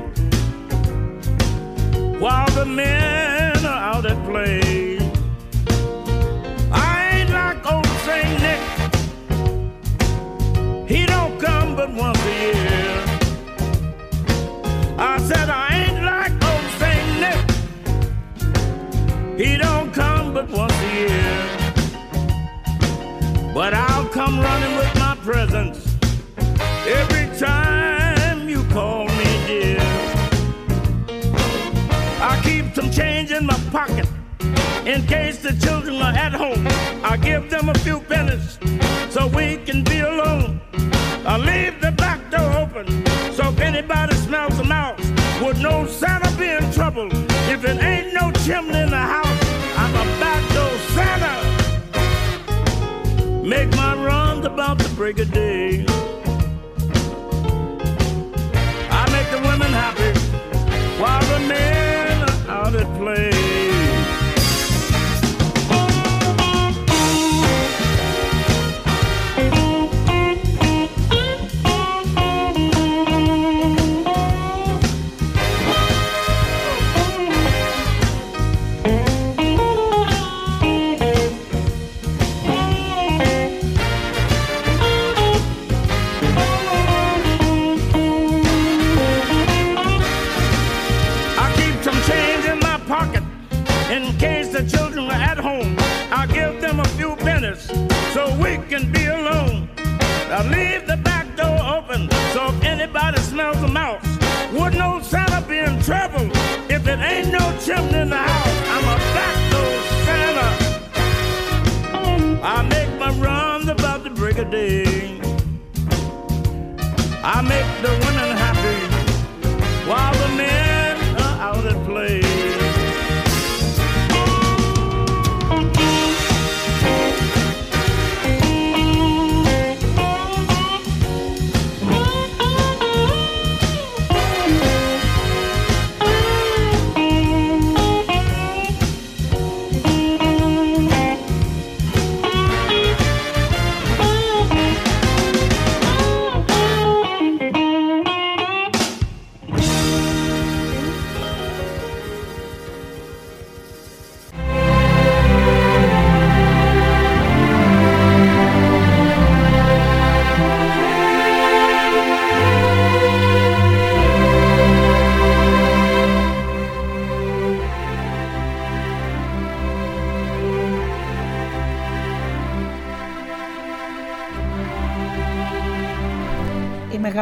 Speaker 7: while the men are out at play. I ain't like old Saint Nick. He don't come but once a year. I said I the children are at home. I give them a few pennies so we can be alone. I leave the back door open so if anybody smells a mouse would know Santa be in trouble. If it ain't no chimney in the house, I'm a back door Santa. Make my rounds about the break of day. I make the women happy while the men I'm a back door Santa. I make my about the break of day. I make the women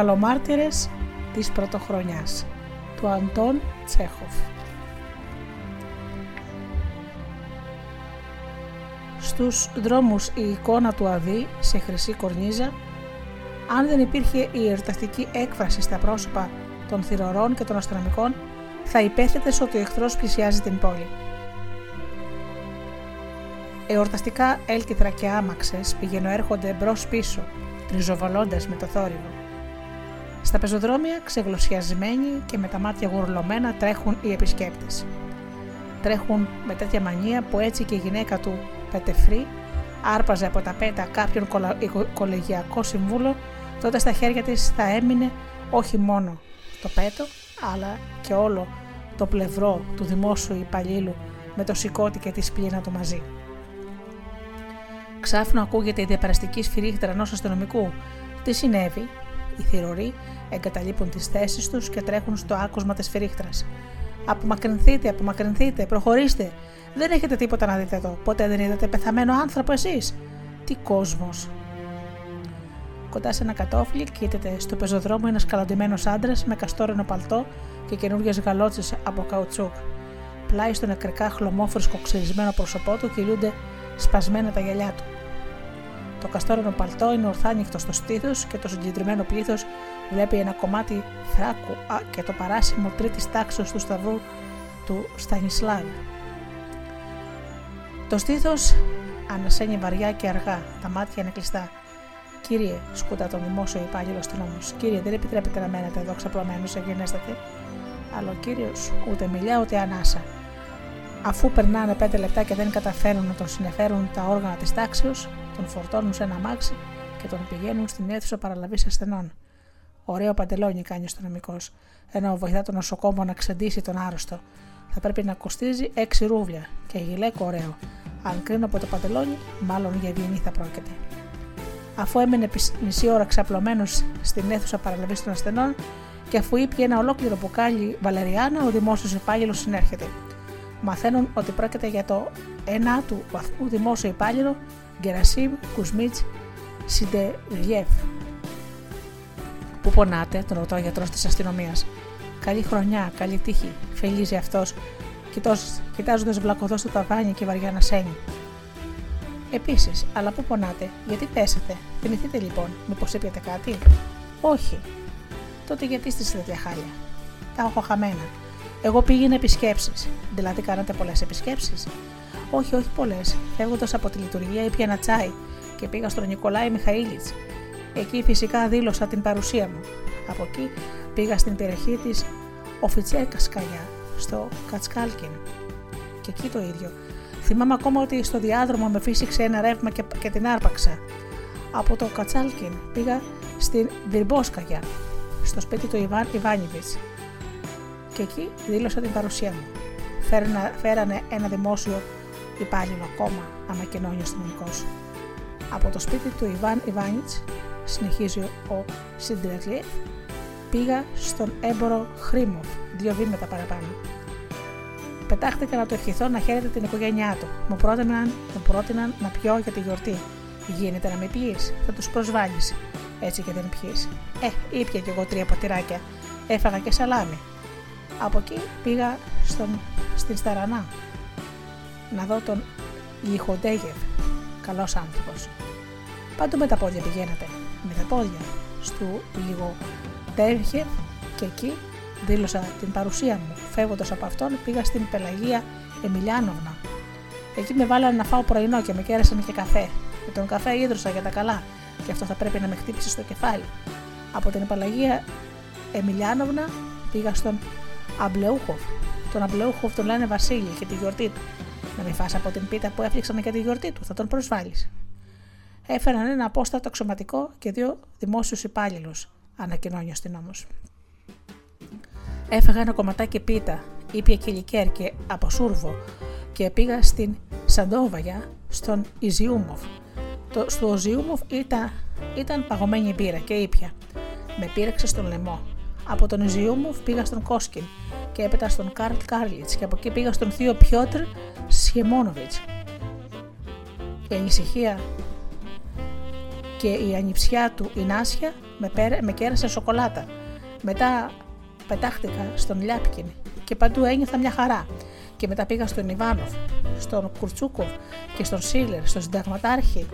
Speaker 4: μεγαλομάρτυρες της πρωτοχρονιάς του Αντών Τσέχοφ. Στους δρόμους η εικόνα του Αδή σε χρυσή κορνίζα Αν δεν υπήρχε η ερωταστική έκφραση στα πρόσωπα των θηρορών και των αστυνομικών, θα υπέθετε ότι ο εχθρός πλησιάζει την πόλη. Εορταστικά έλκυθρα και άμαξες πηγαινοέρχονται μπρος πίσω, τριζοβολώντας με το θόρυβο. Στα πεζοδρόμια, ξεγλωσιασμένοι και με τα μάτια γουρλωμένα, τρέχουν οι επισκέπτες. Τρέχουν με τέτοια μανία που έτσι και η γυναίκα του Πετεφρή άρπαζε από τα πέτα κάποιον κολεγιακό συμβούλο, τότε στα χέρια της θα έμεινε όχι μόνο το πέτο, αλλά και όλο το πλευρό του δημόσιου υπαλλήλου με το σηκώτη και τη σπλήνα του μαζί. Ξάφνου ακούγεται η διαπεραστική σφυρίχτρα ενός αστυνομικού. Τι συνέβη, οι θηροροί εγκαταλείπουν τις θέσεις τους και τρέχουν στο άκουσμα της σφυρίχτρα. Απομακρυνθείτε, απομακρυνθείτε, προχωρήστε. Δεν έχετε τίποτα να δείτε εδώ. Ποτέ δεν είδατε πεθαμένο άνθρωπο εσείς. Τι κόσμος. Κοντά σε ένα κατόφλι κοίταται στο πεζοδρόμιο ένας καλαντημένος άντρας με καστόρενο παλτό και καινούργιε γαλότσες από καουτσούκ. Πλάι στο νεκρικά χλωμόφρυσκο ξυρισμένο πρόσωπό του κυλούνται σπασμένα τα γυαλιά του. Το καστόρενο παλτό είναι ορθάνυχτο στο στήθος και το συγκεντρωμένο πλήθος βλέπει ένα κομμάτι θράκου και το παράσημο τρίτης τάξης του σταυρού του Στανισλάβ. Το στήθος ανασένει βαριά και αργά, τα μάτια είναι κλειστά. Κύριε, σκούτα τον δημόσιο υπάλληλο στην όμω. Κύριε, δεν επιτρέπετε να μένετε εδώ ξαπλωμένος σε γενέστατη. Αλλά ο κύριος ούτε μιλιά ούτε ανάσα. Αφού περνάνε πέντε λεπτά και δεν καταφέρουν να τον συνεφέρουν τα όργανα της τάξεω, τον φορτώνουν σε ένα μάξι και τον πηγαίνουν στην αίθουσα παραλαβής ασθενών. Ωραίο παντελόνι κάνει ο αστυνομικός, ενώ βοηθά τον νοσοκόμο να ξεντήσει τον άρρωστο. Θα πρέπει να κοστίζει έξι ρούβλια και γυλαίκο ωραίο. Αν κρίνω από το παντελόνι, μάλλον για βιενή θα πρόκειται. Αφού έμενε μισή ώρα ξαπλωμένος στην αίθουσα παραλαβής των ασθενών και αφού ήπια ένα ολόκληρο μπουκάλι βαλεριάνα, ο δημόσιος υπάλληλος συνέρχεται μαθαίνουν ότι πρόκειται για το 1 του βαθμού δημόσιο υπάλληλο Γκερασίμ Κουσμίτ Σιντεβιέφ. Πού πονάτε, τον ρωτώ ο γιατρός της αστυνομίας. Καλή χρονιά, καλή τύχη, φελίζει αυτός, κοιτάζοντας βλακωδό στο ταβάνι και βαριά να σένει. Επίσης, αλλά πού πονάτε, γιατί πέσατε, θυμηθείτε λοιπόν, μήπως έπιατε κάτι; Όχι. Τότε γιατί είστε τέτοια χάλια; Τα έχω χαμένα. Εγώ πήγαινα επισκέψεις. Δηλαδή, κάνατε πολλές επισκέψεις; Όχι, όχι πολλές. Φεύγοντας από τη λειτουργία, ήπια ένα τσάι και πήγα στον Νικολάη Μιχαήλιτ. Εκεί φυσικά δήλωσα την παρουσία μου. Από εκεί πήγα στην περιοχή της Οφιτσέκα Σκαλιά, στο Κατσκάλκιν. Και εκεί το ίδιο. Θυμάμαι ακόμα ότι στο διάδρομο με φύσηξε ένα ρεύμα και, και την άρπαξα. Από το Κατσάλκιν πήγα στην Βιρμπόσκαγια, στο σπίτι του Ιβάν Ιβάνιβιτς και εκεί δήλωσα την παρουσία μου. Φέρνα, φέρανε ένα δημόσιο υπάλληλο ακόμα, ανακοινώνει ο αστυνομικός. Από το σπίτι του Ιβάν Ιβάνιτς, συνεχίζει ο Σιντρετλιεφ, πήγα στον έμπορο Χρήμοφ, δύο βήματα παραπάνω. Πετάχτηκα να το ευχηθώ να χαίρεται την οικογένειά του. Μου πρότειναν, μου πρότειναν να πιω για τη γιορτή. Γίνεται να με πιει, θα τους προσβάλλεις. Έτσι και δεν πιει. Ε, ήπια κι εγώ τρία ποτηράκια. Έφαγα και σαλάμι. Από εκεί πήγα στον, στην Σταρανά να δω τον Λιχοντέγευ, καλός άνθρωπος. Πάντου με τα πόδια πηγαίνατε, με τα πόδια, στο Λιγοτέγευ και εκεί δήλωσα την παρουσία μου. Φεύγοντας από αυτόν πήγα στην Πελαγία Εμιλιάνοβνα. Εκεί με βάλανε να φάω πρωινό και με κέρασαν και καφέ. Με τον καφέ ίδρυσα για τα καλά και αυτό θα πρέπει να με χτύπησε στο κεφάλι. Από την Πελαγία Εμιλιάνοβνα πήγα στον Αμπλεούχοφ. Τον Αμπλεούχοφ τον λένε Βασίλη και τη γιορτή του. Να μην φας από την πίτα που έφτιαξαν για τη γιορτή του, θα τον προσβάλλεις. Έφεραν ένα απόστατο αξιωματικό και δύο δημόσιους υπάλληλους, ανακοινώνει ο αστυνόμος. Έφεγα ένα κομματάκι πίτα, ήπια και λικέρ και από σούρβο και πήγα στην Σαντόβαγια, στον Ιζιούμοφ. Το, στο Ιζιούμοφ ήταν, ήταν παγωμένη μπύρα και ήπια. Με πήρεξε στον λαιμό. Από τον Ιζιούμοφ πήγα στον Κόσκιν και έπειτα στον Καρλ Κάρλιτς και από εκεί πήγα στον θείο Πιότρ Σιεμόνοβιτς. Η ανησυχία και η ανιψιά του η Νάσια με, πέρε, με κέρασε σοκολάτα. Μετά πετάχτηκα στον Λιάπκιν και παντού ένιωθα μια χαρά. Και μετά πήγα στον Ιβάνοφ, στον Κουρτσούκοβ και στον Σίλερ, στον συνταγματάρχη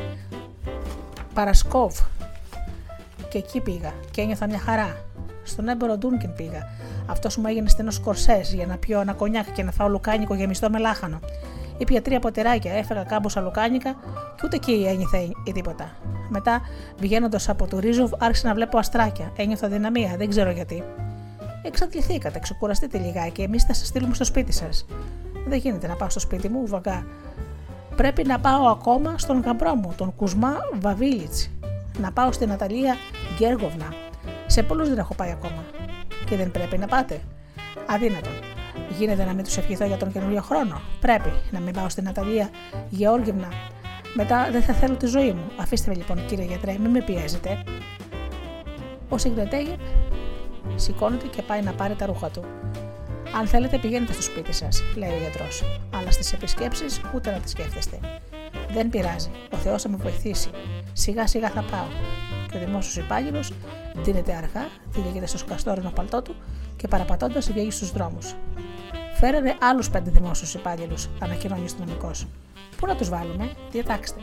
Speaker 4: Παρασκόβ Και εκεί πήγα και ένιωθα μια χαρά. Στον έμπορο Ντούνκιν πήγα. Αυτός μου έγινε στενός κορσές για να πιω ένα κονιάκ και να φάω λουκάνικο γεμιστό με λάχανο. Ήπια τρία ποτηράκια, έφεγα κάμποσα λουκάνικα και ούτε εκεί ένιωθα ή τίποτα. Μετά, βγαίνοντας από το Ρίζοβ, άρχισα να βλέπω αστράκια. Ένιωθα δυναμία, δεν ξέρω γιατί. Εξαντληθήκατε, ξεκουραστείτε λιγάκι, εμείς θα σας στείλουμε στο σπίτι σας. Δεν γίνεται να πάω στο σπίτι μου, βαγκά. Πρέπει να πάω ακόμα στον γαμπρό μου, τον Κουσμά Βαβίλιτς. Να πάω στην Ναταλία Γκέργοβνα. Σε πολλούς δεν έχω πάει ακόμα. Και δεν πρέπει να πάτε. Αδύνατον. Γίνεται να μην τους ευχηθώ για τον καινούριο χρόνο. Πρέπει να μην πάω στην Ναταλία Γεώργιευνα. Μετά δεν θα θέλω τη ζωή μου. Αφήστε με λοιπόν, κύριε γιατρέ, μην με πιέζετε. Ο Σιγκρετέγερ σηκώνεται και πάει να πάρει τα ρούχα του. Αν θέλετε, πηγαίνετε στο σπίτι σας, λέει ο γιατρός. Αλλά στις επισκέψεις ούτε να τις σκέφτεστε. Δεν πειράζει. Ο Θεός θα με βοηθήσει. Σιγά σιγά θα πάω. Και ο δημόσιος υπάλληλο δίνεται αργά, τυλίγεται στο σκαστόρινο παλτό του και παραπατώντας βγαίνει στους δρόμους. Φέρανε άλλους πέντε δημόσιους υπάλληλου, ανακοινώνει ο αστυνομικός. Πού να τους βάλουμε, διατάξτε.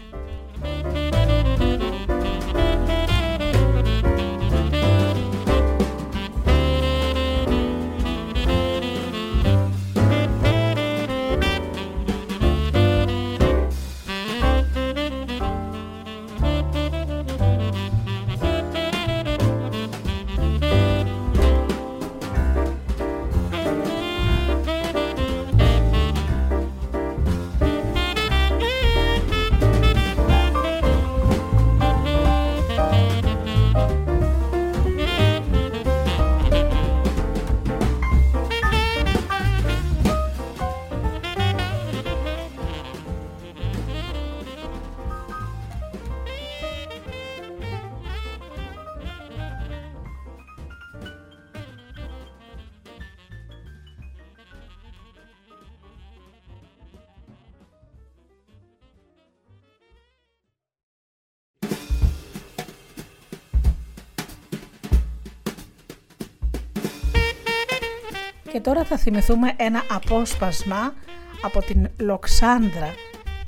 Speaker 4: Και τώρα θα θυμηθούμε ένα απόσπασμα από την Λοξάνδρα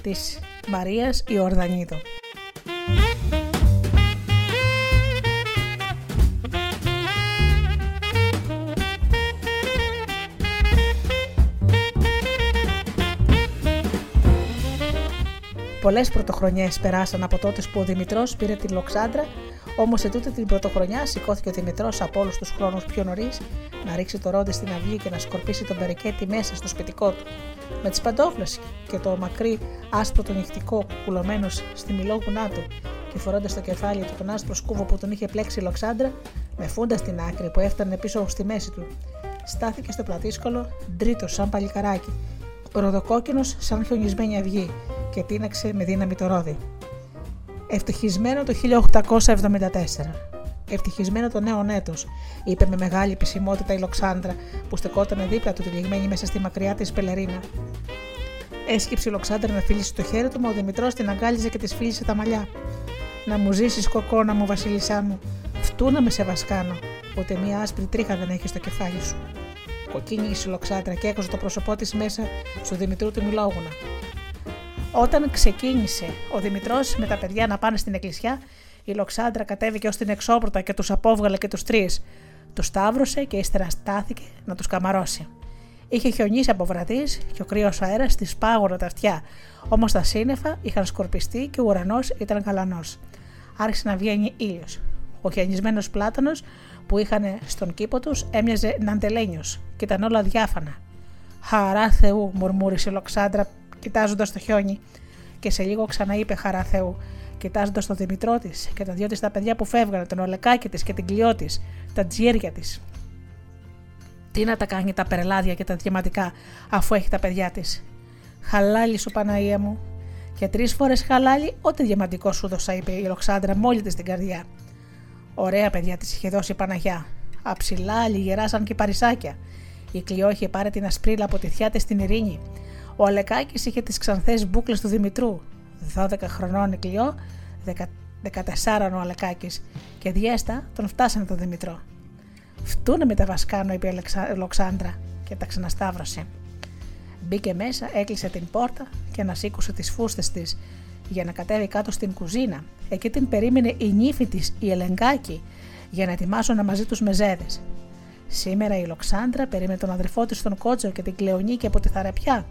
Speaker 4: της Μαρίας Ιορδανίδου. Πολλές πρωτοχρονιές περάσαν από τότε που ο Δημητρός πήρε τη Λοξάντρα, όμως σε τούτη την πρωτοχρονιά σηκώθηκε ο Δημητρός από όλους τους χρόνους πιο νωρίς να ρίξει το ρόντι στην αυγή και να σκορπίσει τον περικέτη μέσα στο σπιτικό του. Με τις παντόφλες και το μακρύ άσπρο το νυχτικό κουκουλωμένο στη μιλόγουνά του και φορώντας στο κεφάλι του τον άσπρο σκούβο που τον είχε πλέξει η Λοξάντρα, με φούντα στην άκρη που έφτανε πίσω στη μέση του. Στάθηκε στο πλατήσκολο, ντρίτος σαν παλικαράκι, ροδοκόκκινος σαν χιονισμένη αυγή και τίναξε με δύναμη το ρόδι. Ευτυχισμένο το 1874. Ευτυχισμένο το νέο έτος, είπε με μεγάλη επισημότητα η Λοξάνδρα που στεκόταν δίπλα του τυλιγμένη μέσα στη μακριά της πελερίνα. Έσκυψε η Λοξάνδρα να φίλησε το χέρι του, μα ο Δημητρός την αγκάλιζε και της φίλησε τα μαλλιά. Να μου ζήσεις, κοκόνα μου, Βασίλισσά μου, φτού να με σε βασκάνω, ούτε μία άσπρη τρίχα δεν έχει στο κεφάλι σου. Κοκκίνησε η Λοξάνδρα και έκοζε το πρόσωπό της μέσα στο Δημητρού του Μιλόγουνα. Όταν ξεκίνησε ο Δημητρός με τα παιδιά να πάνε στην εκκλησιά, η Λοξάντρα κατέβηκε ως την εξώπορτα και τους απόβγαλε και τους τρεις. Τους σταύρωσε και ύστερα στάθηκε να τους καμαρώσει. Είχε χιονίσει από βραδύς και ο κρύος αέρας της πάγωνε τα αυτιά, όμως τα σύννεφα είχαν σκορπιστεί και ο ουρανός ήταν γαλανός. Άρχισε να βγαίνει ήλιος. Ο χιονισμένος πλάτανο που είχαν στον κήπο τους έμοιαζε ναντελένιο και ήταν όλα διάφανα. Χαρά Θεού, μουρμούρισε η Λοξάντρα κοιτάζοντας το χιόνι. Και σε λίγο ξαναείπε χαρά Θεού, κοιτάζοντας τον Δημητρό της και τα δυο της τα παιδιά που φεύγανε, τον Ολεκάκι της και την κλειό της, τα τζιέρια της. Τι να τα κάνει τα περελάδια και τα διαματικά, αφού έχει τα παιδιά της. Χαλάλι σου, Παναία μου. Και τρεις φορές χαλάλι, ό,τι διαμαντικό σου δώσα, είπε η Λοξάντρα μόλις της την καρδιά. Ωραία παιδιά της είχε δώσει η Παναγιά. Αψηλά, λιγερά σαν και παρισάκια. Η κλειό είχε πάρει την ασπρίλα από τη θιά της στην ειρήνη ο Αλεκάκη είχε τις ξανθές μπουκλες του Δημητρού. 12 χρονών η Κλειό, 14 ο Αλεκάκης και διέστα τον φτάσανε τον Δημητρό. Φτούνε με τα βασκάνω, είπε η Λοξάνδρα και τα ξανασταύρωσε. Μπήκε μέσα, έκλεισε την πόρτα και ανασήκωσε τις φούστες της για να κατέβει κάτω στην κουζίνα. Εκεί την περίμενε η νύφη της, η Ελεγκάκη, για να ετοιμάσουν μαζί τους μεζέδες. Σήμερα η Λοξάντρα περίμενε τον αδερφό της στον Κότσο και την Κλεονίκη από τη Θαραπιά.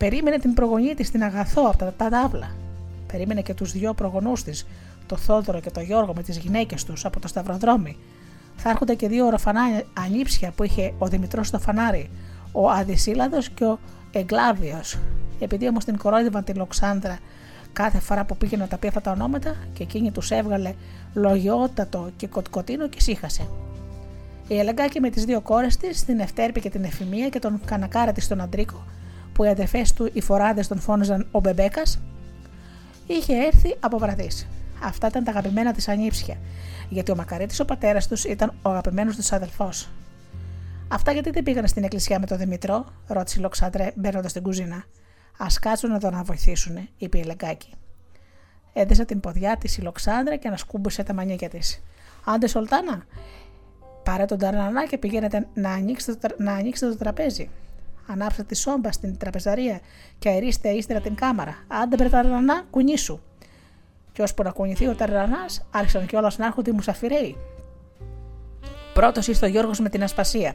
Speaker 4: Περίμενε την προγονή της στην Αγαθό από τα ταύλα. Περίμενε και τους δυο προγονούς της, το Θόδωρο και το Γιώργο με τις γυναίκες τους από το Σταυροδρόμι. Θα έρχονται και δύο οροφανά ανήψια που είχε ο Δημητρός στο φανάρι, ο Αδυσίλαδο και ο Εγκλάβιος. Επειδή όμως την κορόιδευαν την Λοξάνδρα κάθε φορά που πήγε να τα πει αυτά τα ονόματα και εκείνη τους έβγαλε λογιότατο και κοτκοτίνο και σύχασε. Η Ελεγκάκη με τις δύο κόρες της, την Ευτέρπη και την Εφημία και τον Κανακάρα της τον Αντρίκο, που οι αδερφές του οι φοράδες τον φώναζαν ο Μπεμπέκας, είχε έρθει από βραδύ. Αυτά ήταν τα αγαπημένα της ανήψια, γιατί ο Μακαρίτης ο πατέρας τους ήταν ο αγαπημένος τους αδελφός. Αυτά γιατί δεν πήγαν στην εκκλησιά με τον Δημητρό, ρώτησε η Λοξάντρε μπαίνοντας στην κουζίνα. Α κάτσουν εδώ να βοηθήσουν, είπε η Λεγκάκη. Έδεσε την ποδιά της η Λοξάνδρα και ανασκούμπησε τα μανίκια της. Άντε, Σολτάνα, πάρε τον ταρανανά και πηγαίνετε να ανοίξετε, το, να ανοίξετε το τραπέζι. Ανάψτε τη σόμπα στην τραπεζαρία και αερίστε ύστερα την κάμαρα. Άντε, μπρε ταρανανά, κουνήσου. Και ώσπου να κουνηθεί ο ταρανανά, άρχισαν κιόλας να έρχονται οι μουσαφιρέοι. Πρώτος ήρθε ο Γιώργος με την ασπασία.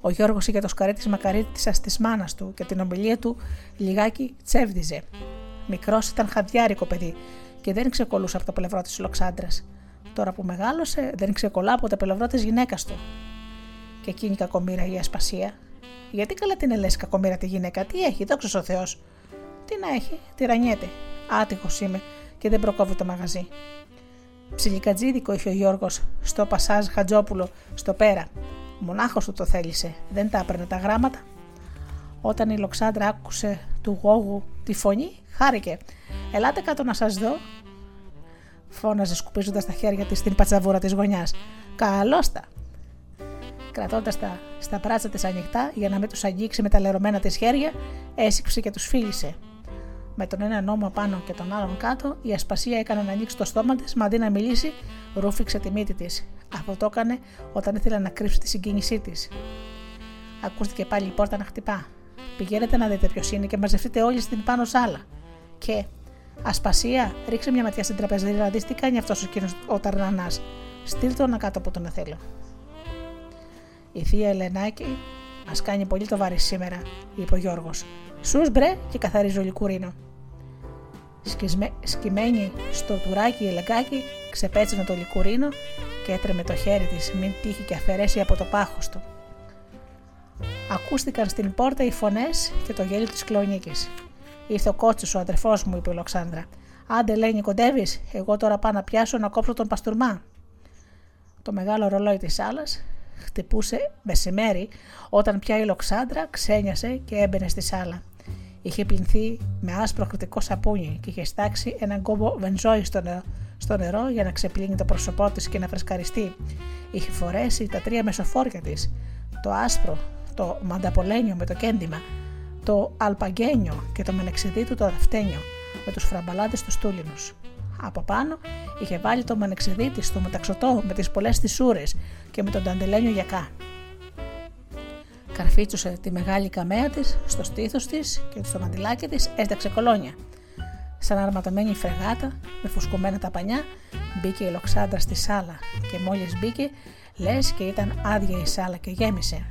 Speaker 4: Ο Γιώργος είχε το σκαρί της μακαρίτης της μάνας του και την ομιλία του λιγάκι τσέβδιζε. Μικρός ήταν χαδιάρικο παιδί και δεν ξεκολούσε από το πλευρό της Λοξάντρας. Τώρα που μεγάλωσε, δεν ξεκολλά από το πλευρό της γυναίκας του. Και εκείνη η κακομήρα η ασπασία. Γιατί καλά την ελε κακομήρα τη γυναίκα, τι έχει, δόξα ο Θεός. Τι να έχει, τυραννιέται. Άτυχος είμαι και δεν προκόβει το μαγαζί. Ψιλικατζίδικο είχε ο Γιώργος στο Πασάζ Χατζόπουλο στο πέρα. Μονάχος του το θέλησε, δεν τα έπαιρνε τα γράμματα. Όταν η Λοξάντρα άκουσε του γόγου τη φωνή, χάρηκε. Ελάτε κάτω να σας δω. Φώναζε σκουπίζοντας τα χέρια της στην πατσαβούρα της γωνιάς. Καλώς τα. Κρατώντας τα στα πράτσα της ανοιχτά για να μην τους αγγίξει με τα λερωμένα της χέρια, έσυξε και τους φίλησε. Με τον ένα νόμο πάνω και τον άλλον κάτω, η ασπασία έκανε να ανοίξει το στόμα της, μα αντί να μιλήσει, ρούφηξε τη μύτη της. Αυτό το έκανε όταν ήθελε να κρύψει τη συγκίνησή της. Ακούστηκε πάλι η πόρτα να χτυπά. Πηγαίνετε να δείτε ποιος είναι και μαζευτείτε όλοι στην πάνω σάλα. Και, Ασπασία, ρίξε μια ματιά στην τραπεζή να δεις τι κάνει αυτός ο κύριος ο Ταρνανάς. Στείλ το να κάτω από τον θέλω. Η θεία Ελενάκη μας κάνει πολύ το βάρη σήμερα, είπε ο Γιώργος. Σου μπρε και καθαρίζω λικουρίνο. Σκισμέ, σκημένη στο τουράκι η Ελεγκάκη ξεπέτσινε το λικουρίνο και έτρεμε το χέρι της μην τύχει και αφαιρέσει από το πάχος του. Ακούστηκαν στην πόρτα οι φωνές και το γέλιο της κλονίκης. Ήρθε ο κότσος ο αδερφός μου, είπε η Λοξάνδρα. Άντε, λέει, κοντεύεις, εγώ τώρα πάω να πιάσω να κόψω τον παστούρμά. Το μεγάλο ρολόι της άλλα χτυπούσε μεσημέρι όταν πια η Λοξάνδρα ξένιασε και έμπαινε στη σάλα. Είχε πλυνθεί με άσπρο κριτικό σαπούνι και είχε στάξει έναν κόμπο βενζόι στο νερό, στο νερό για να ξεπλύνει το πρόσωπό της και να φρεσκαριστεί. Είχε φορέσει τα τρία μεσοφόρια της, το άσπρο, το μανταπολένιο με το κέντημα, το αλπαγκένιο και το μενεξιδί του το δαφτένιο με τους φραμπαλάτες τους στούλινους. Από πάνω είχε βάλει το μενεξιδί της στο μεταξωτό με τις πολλές θυσούρες και με τον ταντελένιο γιακά. Καρφίτσουσε τη μεγάλη καμέα της στο στήθος της και στο μαντιλάκι της έσταξε κολόνια. Σαν αρματωμένη φρεγάτα, με φουσκωμένα τα πανιά, μπήκε η λοξάντρα στη σάλα και μόλις μπήκε, λες και ήταν άδεια η σάλα και γέμισε.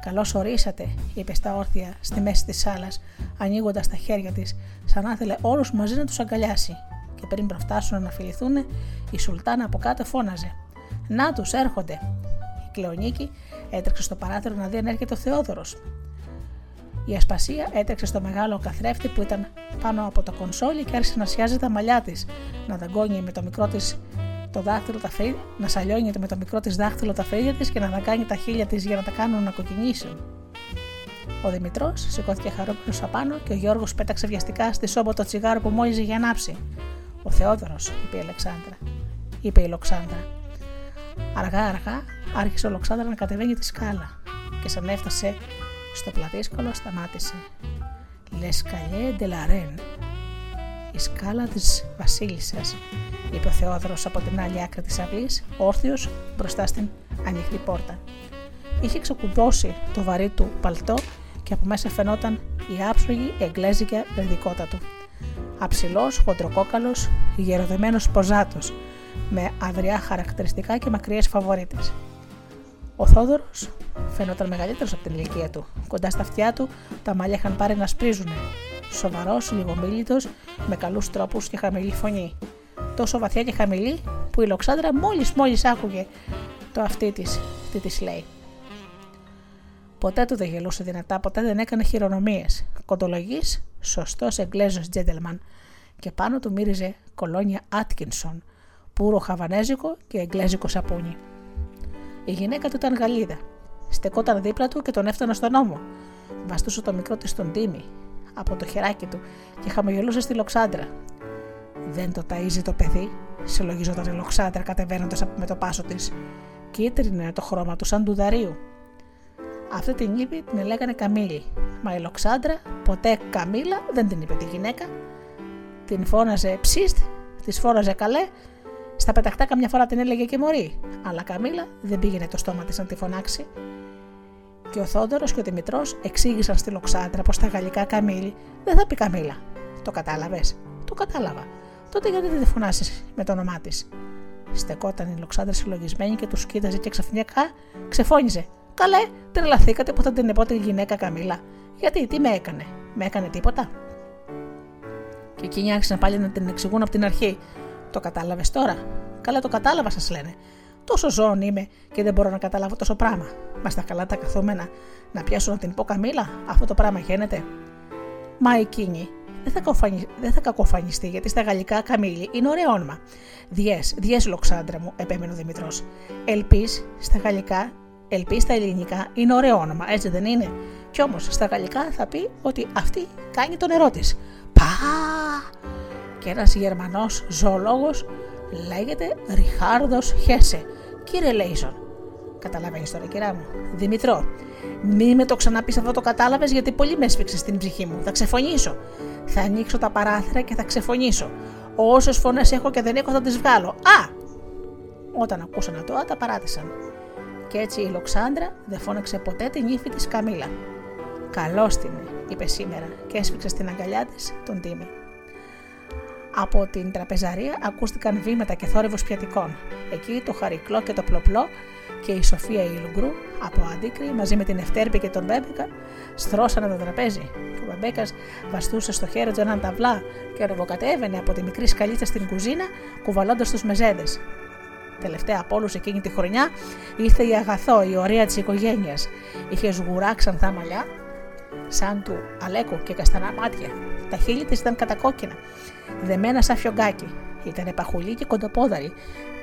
Speaker 4: Καλώς ορίσατε, είπε στα όρθια στη μέση της σάλας, ανοίγοντας τα χέρια της, σαν να ήθελε όλους μαζί να τους αγκαλιάσει. Και πριν προφτάσουν να φιληθούν, η Σουλτάνα από κάτω φώναζε: Να τους έρχονται. Η Κλεονίκη έτρεξε στο παράθυρο να δει αν έρχεται ο Θεόδωρος. Η Ασπασία έτρεξε στο μεγάλο καθρέφτη που ήταν πάνω από το κονσόλι και άρχισε να σιάζει τα μαλλιά της, να δαγκώνει με το μικρό της το δάχτυλο τα φρύδια, να σαλιώνεται με το μικρό της δάχτυλο τα φρύδια της και να αναγκάνει τα χείλια της για να τα κάνουν να κοκκινήσουν. Ο Δημητρός σηκώθηκε χαρόπουλο απάνω και ο Γιώργος πέταξε βιαστικά στη σόμπα το τσιγάρο που μόλι είχε ανάψει. Ο Θεόδωρος, είπε η Αλεξάνδρα. Είπε η Λοξάνδρα. Αργά-αργά άρχισε ο Λοξάνδρα να κατεβαίνει τη σκάλα και σαν έφτασε στο πλατήσκολο σταμάτησε. Λεσκαλιέ ντελαρέν, η σκάλα της Βασίλισσας, είπε ο Θεόδωρος από την άλλη άκρη της αυλής, όρθιος μπροστά στην ανοιχτή πόρτα. Είχε ξεκουμπώσει το βαρύ του παλτό και από μέσα φαινόταν η άψογη εγγλέζικια βενδικότα του. Αψηλός, χοντροκόκαλος, γεροδεμένος ποζάτος, με αδριά χαρακτηριστικά και μακριές φαβορίτες. Ο Θόδωρος φαινόταν μεγαλύτερος από την ηλικία του. Κοντά στα αυτιά του τα μαλλιά είχαν πάρει να σπρίζουν. Σοβαρός, λιγομίλητος, με καλούς τρόπους και χαμηλή φωνή. Τόσο βαθιά και χαμηλή που η Λοξάνδρα μόλις μόλις άκουγε το αυτή της, τι της λέει. Ποτέ του δεν γελούσε δυνατά, ποτέ δεν έκανε χειρονομίες. Κοντολογής, σωστός Εγγλέζος τζέντελμαν. Και πάνω του μύριζε κολόνια Άτκινσον, πουρο χαβανέζικο και εγγλέζικο σαπούνι. Η γυναίκα του ήταν Γαλλίδα. Στεκόταν δίπλα του και τον έφτανε στον ώμο. Βαστούσε το μικρό της στον τίμη από το χεράκι του και χαμογελούσε στη λοξάντρα. Δεν το ταΐζει το παιδί, συλλογιζόταν η λοξάντρα κατεβαίνοντας με το πάσο της. Κίτρινε το χρώμα του σαν του δαρίου. Αυτή την είπε την έλεγανε Καμίλη. Μα η Λοξάντρα ποτέ Καμίλα δεν την είπε τη γυναίκα. Την φώναζε ψίστ, της φώναζε καλέ. Στα πεταχτά καμιά φορά την έλεγε και μωρή. Αλλά Καμίλα δεν πήγαινε το στόμα της να τη φωνάξει. Και ο Θόδωρος και ο Δημητρός εξήγησαν στη Λοξάντρα πως στα γαλλικά Καμίλη δεν θα πει Καμίλα. Το κατάλαβες; Το κατάλαβα. Τότε γιατί δεν τη φωνάσεις με το όνομά της; Στεκόταν η Λοξάντρα συλλογισμένη και τους κοίταζε και ξαφνικά ξεφώνιζε. Καλέ, τρελαθήκατε που θα την επότε γυναίκα Καμίλα. Γιατί, τι με έκανε, με έκανε τίποτα; Και εκείνοι άρχισαν πάλι να την εξηγούν από την αρχή. Το κατάλαβες τώρα; Καλά, το κατάλαβα, σας λένε. Τόσο ζώων είμαι και δεν μπορώ να καταλάβω τόσο πράγμα. Μας στα καλά τα καθούμενα να πιάσω να την πω Καμίλα, αυτό το πράγμα γίνεται. Μα εκείνη δεν θα, κοφανι... δεν θα κακοφανιστεί γιατί στα γαλλικά Καμίλη είναι ωραίο όνομα. Διέ, διέ Λοξάντρα μου, επέμενε ο Δημητρός. Ελπί στα γαλλικά Ελπί στα ελληνικά είναι ωραίο όνομα, έτσι δεν είναι; Κι όμως στα γαλλικά θα πει ότι αυτή κάνει το νερό της. Πα! Και ένας Γερμανός ζωολόγος λέγεται Ριχάρδος Χέσε. Κύριε Λέισον, καταλαβαίνεις τώρα, κυρά μου. Δημητρό, μη με το ξαναπείς αυτό το κατάλαβες γιατί πολύ με έσφιξε στην ψυχή μου. Θα ξεφωνήσω. Θα ανοίξω τα παράθυρα και θα ξεφωνήσω. Όσες φωνές έχω και δεν έχω θα τις βγάλω. Α! Όταν ακούσαν το, τα παράτησαν και έτσι η Λοξάντρα δεν φώναξε ποτέ την ύφη της Καμίλα. Καλώς την, είπε σήμερα και έσφιξε στην αγκαλιά της τον Τίμη. Από την τραπεζαρία ακούστηκαν βήματα και θόρυβος πιατικών. Εκεί το χαρικλό και το πλοπλό και η Σοφία η Λουγκρού από αντίκρι μαζί με την Ευτέρπη και τον Μπέμπεκα στρώσανε το τραπέζι. Και ο Μπέμπεκας βαστούσε στο χέρι του έναν ταυλά και ροβοκατέβαινε από τη μικρή σκαλίτσα στην κουζίνα κουβαλώντας τους μεζέδε τελευταία από όλους εκείνη τη χρονιά, ήρθε η Αγαθό, η ωραία της οικογένειας. Είχε σγουρά ξανθά μαλλιά, σαν του αλέκου και καστανά μάτια. Τα χείλη της ήταν κατακόκκινα, δεμένα σαν φιωγκάκι. Ήταν παχουλή και κοντοπόδαρη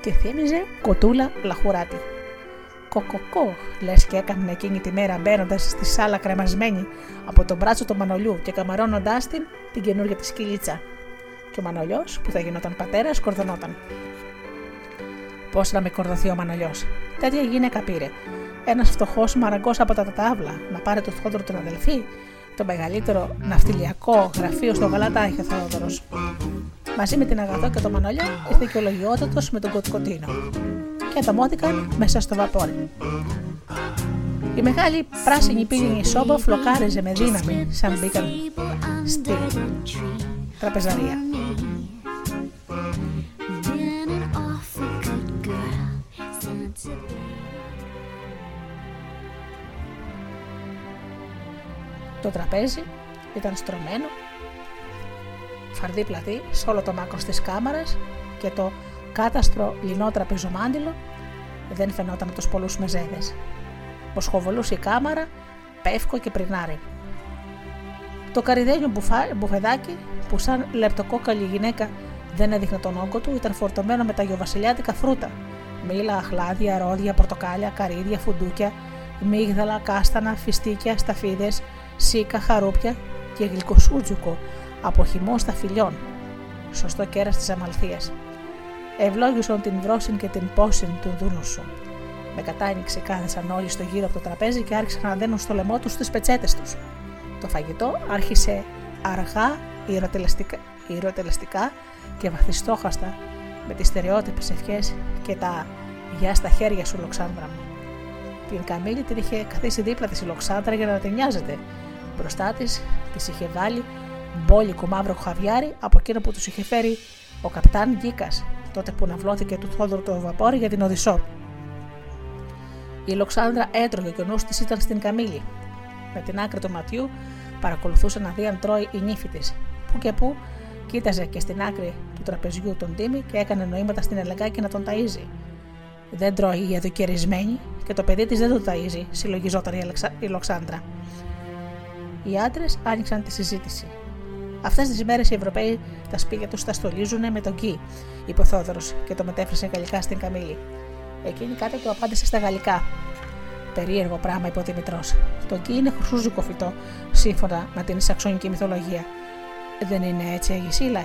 Speaker 4: και θύμιζε κοτούλα λαχουράτη. Κοκοκό, λες και έκανε εκείνη τη μέρα μπαίνοντας στη σάλα κρεμασμένη από τον μπράτσο του Μανολιού και καμαρώνοντάς την την καινούργια της σκυλίτσα. Και ο Μανολιός, που θα γινόταν πατέρας, σκορδονόταν. Πώς να με κορδωθεί ο Μανολιός; Τέτοια γυναίκα πήρε. Ένας φτωχός μαραγκός από τα ταύλα να πάρει το Θόδωρο τον αδελφή. Το μεγαλύτερο ναυτιλιακό γραφείο στο Γαλατά είχε ο Θόδωρο. Μαζί με την Αγαθό και το Μανολιό ήρθε και ο Λογιότατο με τον Κοτκοτίνο. Και ανταμώθηκαν μέσα στο βαπόρι. Η μεγάλη πράσινη πύληνη σόμπα φλοκάριζε με δύναμη σαν μπήκαν στη τραπεζαρία. Το τραπέζι ήταν στρωμένο, φαρδί πλατή σε όλο το μάκρο της κάμαρας και το κάταστρο λινό τραπεζομάντιλο δεν φαινόταν από τους πολλούς μεζέδες. Ποσχοβολούσε η κάμαρα, πεύκο και πρινάρι. Το καριδένιο μπουφά, μπουφεδάκι που σαν λεπτοκόκαλη γυναίκα δεν έδειχνε τον όγκο του ήταν φορτωμένο με τα γιοβασιλιάτικα φρούτα. Μήλα, αχλάδια, ρόδια, πορτοκάλια, καρύδια, φουντούκια, μίγδαλα, κάστανα, φιστίκια, σταφίδες, σίκα, χαρούπια και γλυκοσούτζουκο από χυμό στα φιλιών. Σωστό κέρας της αμαλθίας. Ευλόγησον την βρόσιν και την πόσιν του δούνου σου. Με κατάνοιξη κάθεσαν όλοι στο γύρο από το τραπέζι και άρχισαν να δένουν στο λαιμό τους τις πετσέτες τους. Το φαγητό άρχισε αργά, ηρωτελεστικά και βαθιστόχαστα με τις στερεότυπες ευχές και τα «Γεια στα χέρια σου, Λοξάνδρα μου». Την Καμίλη την είχε καθίσει δίπλα της η Λοξάνδρα για να την νοιάζεται Μπροστά της της είχε βάλει μπόλικο μαύρο χαβιάρι από εκείνο που τους είχε φέρει ο καπτάν Γκίκας τότε που ναυλώθηκε του Θόδωρου το βαπόρι για την Οδυσσό. Η Λοξάνδρα έτρωγε και ο νους της ήταν στην καμήλη. Με την άκρη του ματιού παρακολουθούσε να δει αν τρώει η νύφη της. Που και που κοίταζε και στην άκρη του τραπεζιού τον Τίμη και έκανε νοήματα στην Ελεγκάκη να τον ταΐζει. Δεν τρώει η αδοκαιρισμένη και το παιδί της δεν το ταΐζει, συλλογιζόταν η, Αλεξα... η Λοξάνδρα. Οι άντρες άνοιξαν τη συζήτηση. Αυτές τις μέρες οι Ευρωπαίοι τα σπίτια τους τα στολίζουν με τον Κι, είπε ο Θόδωρος και το μετέφρασε γαλλικά στην Καμίλη. Εκείνη κάτι του απάντησε στα γαλλικά. Περίεργο πράγμα, είπε ο Δημητρός. Το Κι είναι χρυσούζικο φυτό, σύμφωνα με την Σαξονική μυθολογία. Δεν είναι έτσι, Αγισίλα.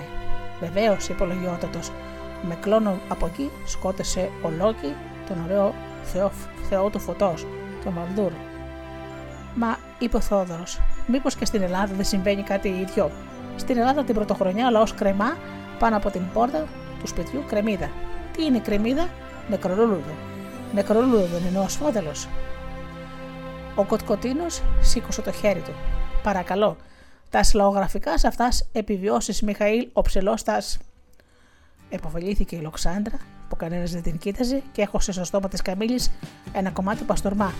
Speaker 4: Βεβαίως, είπε ο Λογιότατος. Με κλόνο από εκεί σκότεσε ο Λόκη τον ωραίο θεό, θεό του φωτό, τον Μαλδούρ. Μα, είπε ο Θόδωρος, μήπως και στην Ελλάδα δεν συμβαίνει κάτι ίδιο. Στην Ελλάδα την πρωτοχρονιά ο λαός κρεμά πάνω από την πόρτα του σπιτιού κρεμίδα. Τι είναι κρεμίδα, νεκρολούλουδο. Νεκρολούλουδο δεν είναι ο ασφόδελος. Ο Κοτκοτίνος σήκωσε το χέρι του. Παρακαλώ, τα συλλογογραφικά σε αυτάς επιβιώσεις Μιχαήλ ο ψελόστα. Εποφελήθηκε η Λοξάνδρα, που κανένας δεν την κοίταζε και έχωσε στο στόμα της Καμίλης ένα κομμάτι παστορμά.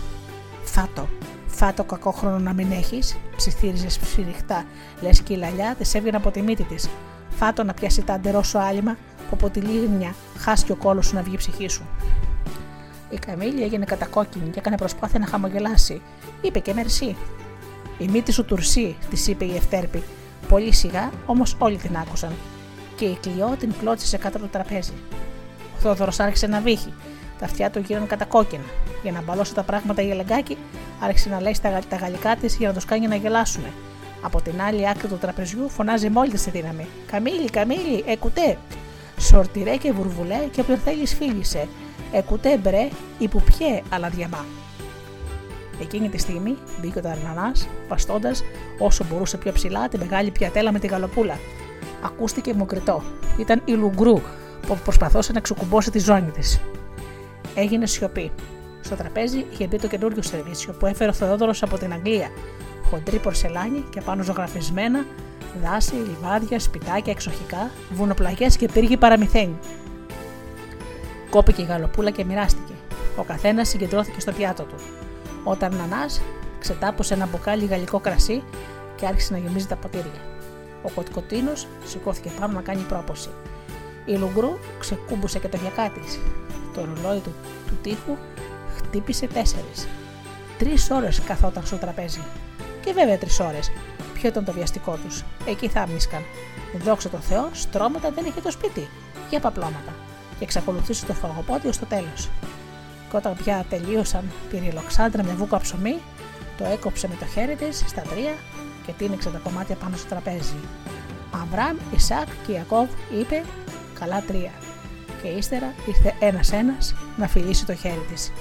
Speaker 4: Φάτο, φάτο κακό χρόνο να μην έχεις, ψιθύριζες σφυριχτά, λες και η λαλιά τη έβγαινε από τη μύτη της. Φάτο να πιάσει τα αντερό σου άλυμα, που από τη λίγνια χάσει ο κόλος σου να βγει η ψυχή σου. Η Καμίλη έγινε κατακόκκινη και έκανε προσπάθεια να χαμογελάσει. Είπε και μερσή. Η μύτη σου τουρσί, της είπε η Ευτέρπη. Πολύ σιγά, όμως όλοι την άκουσαν. Και η Κλειό την κλώτσισε κάτω από το τραπέζι. Ο Θόδωρος άρχισε να βύχει. Τα αυτιά του γίνανε κατακόκκινα. Για να μπαλώσει τα πράγματα η Ελεγκάκη, άρχισε να λέει στα, τα γαλλικά της για να τους κάνει να γελάσουν. Από την άλλη άκρη του τραπεζιού φωνάζει μόλις τη δύναμη. Καμίλη, Καμίλη, εκουτέ! Σορτιρέ και βουρβουλέ και όποιον θέλει φίλησε. Εκουτέ μπρε, υπουπιέ αλλά διαμά. Εκείνη τη στιγμή μπήκε ο Ταρνανάς, βαστώντας όσο μπορούσε πιο ψηλά τη μεγάλη πιατέλα με τη γαλοπούλα. Ακούστηκε μοκριτό. Ήταν η Λουγκρού που προσπαθούσε να ξεκουμπώσει τη ζώνη της. Έγινε σιωπή. Στο τραπέζι είχε μπει το καινούριο σερβίσιο που έφερε ο Θεόδωρος από την Αγγλία. Χοντρή πορσελάνη και πάνω ζωγραφισμένα δάση, λιβάδια, σπιτάκια εξοχικά, βουνοπλαγιές και πύργοι παραμυθένοι. Κόπηκε η γαλοπούλα και μοιράστηκε. Ο καθένας συγκεντρώθηκε στο πιάτο του. Όταν Νανά ξετάπωσε ένα μπουκάλι γαλλικό κρασί και άρχισε να γεμίζει τα ποτήρια. Ο Κοτκοτίνος σηκώθηκε πάνω να κάνει πρόποση. Η Λουγκρού ξεκούμπουσε και το γιακά της. Το ρολόι του, του τείχου χτύπησε τέσσερις. Τρεις ώρες καθόταν στο τραπέζι. Και βέβαια τρεις ώρες. Ποιο ήταν το βιαστικό τους. Εκεί θα μίσκαν. Δόξα τω Θεώ, στρώματα δεν είχε το σπίτι. Για παπλώματα. Και εξακολουθούσε το φαγοπότι ω το τέλος. Και όταν πια τελείωσαν, πήρε η Λοξάντρα μια βούκα ψωμί, το έκοψε με το χέρι της στα τρία και τίνηξε τα κομμάτια πάνω στο τραπέζι. Αβραμ, Ισάκ και Ιακώβ είπε καλά τρία. Και ύστερα ήρθε ένας-ένας να φιλήσει το χέρι της.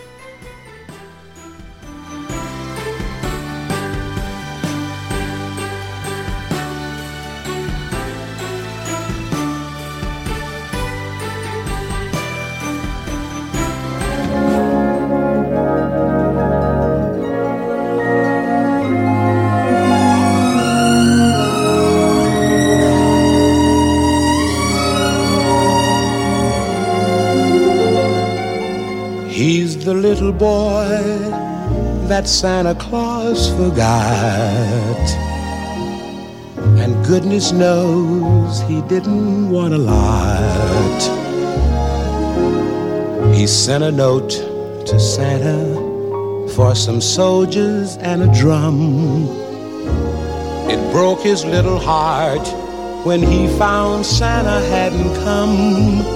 Speaker 8: That Santa Claus forgot. And goodness knows he didn't want a lot. He sent a note to Santa for some soldiers and a drum. It broke his little heart when he found Santa hadn't come.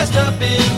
Speaker 9: dressed up in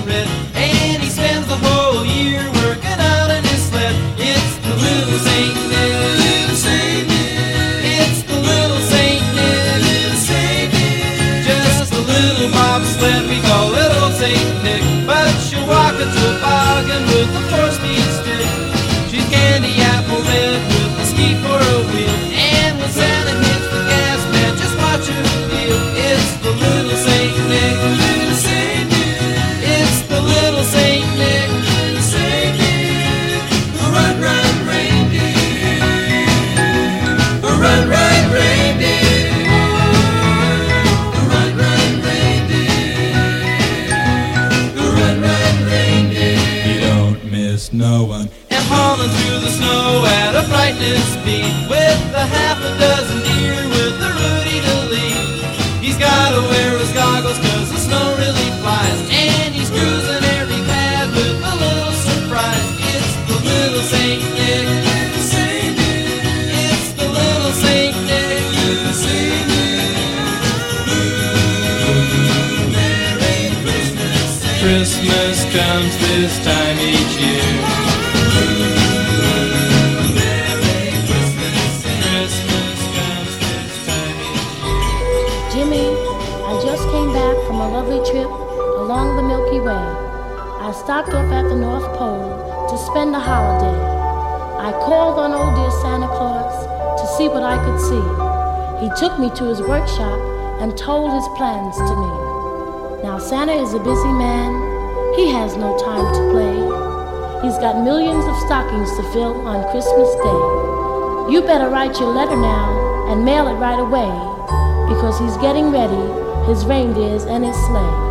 Speaker 9: to his
Speaker 10: workshop and told his plans to me. Now, Santa is a busy man. He has no time to play. He's got millions of stockings to fill on Christmas Day. You better write your letter now and mail it right away because he's getting ready, his reindeers and his sleigh.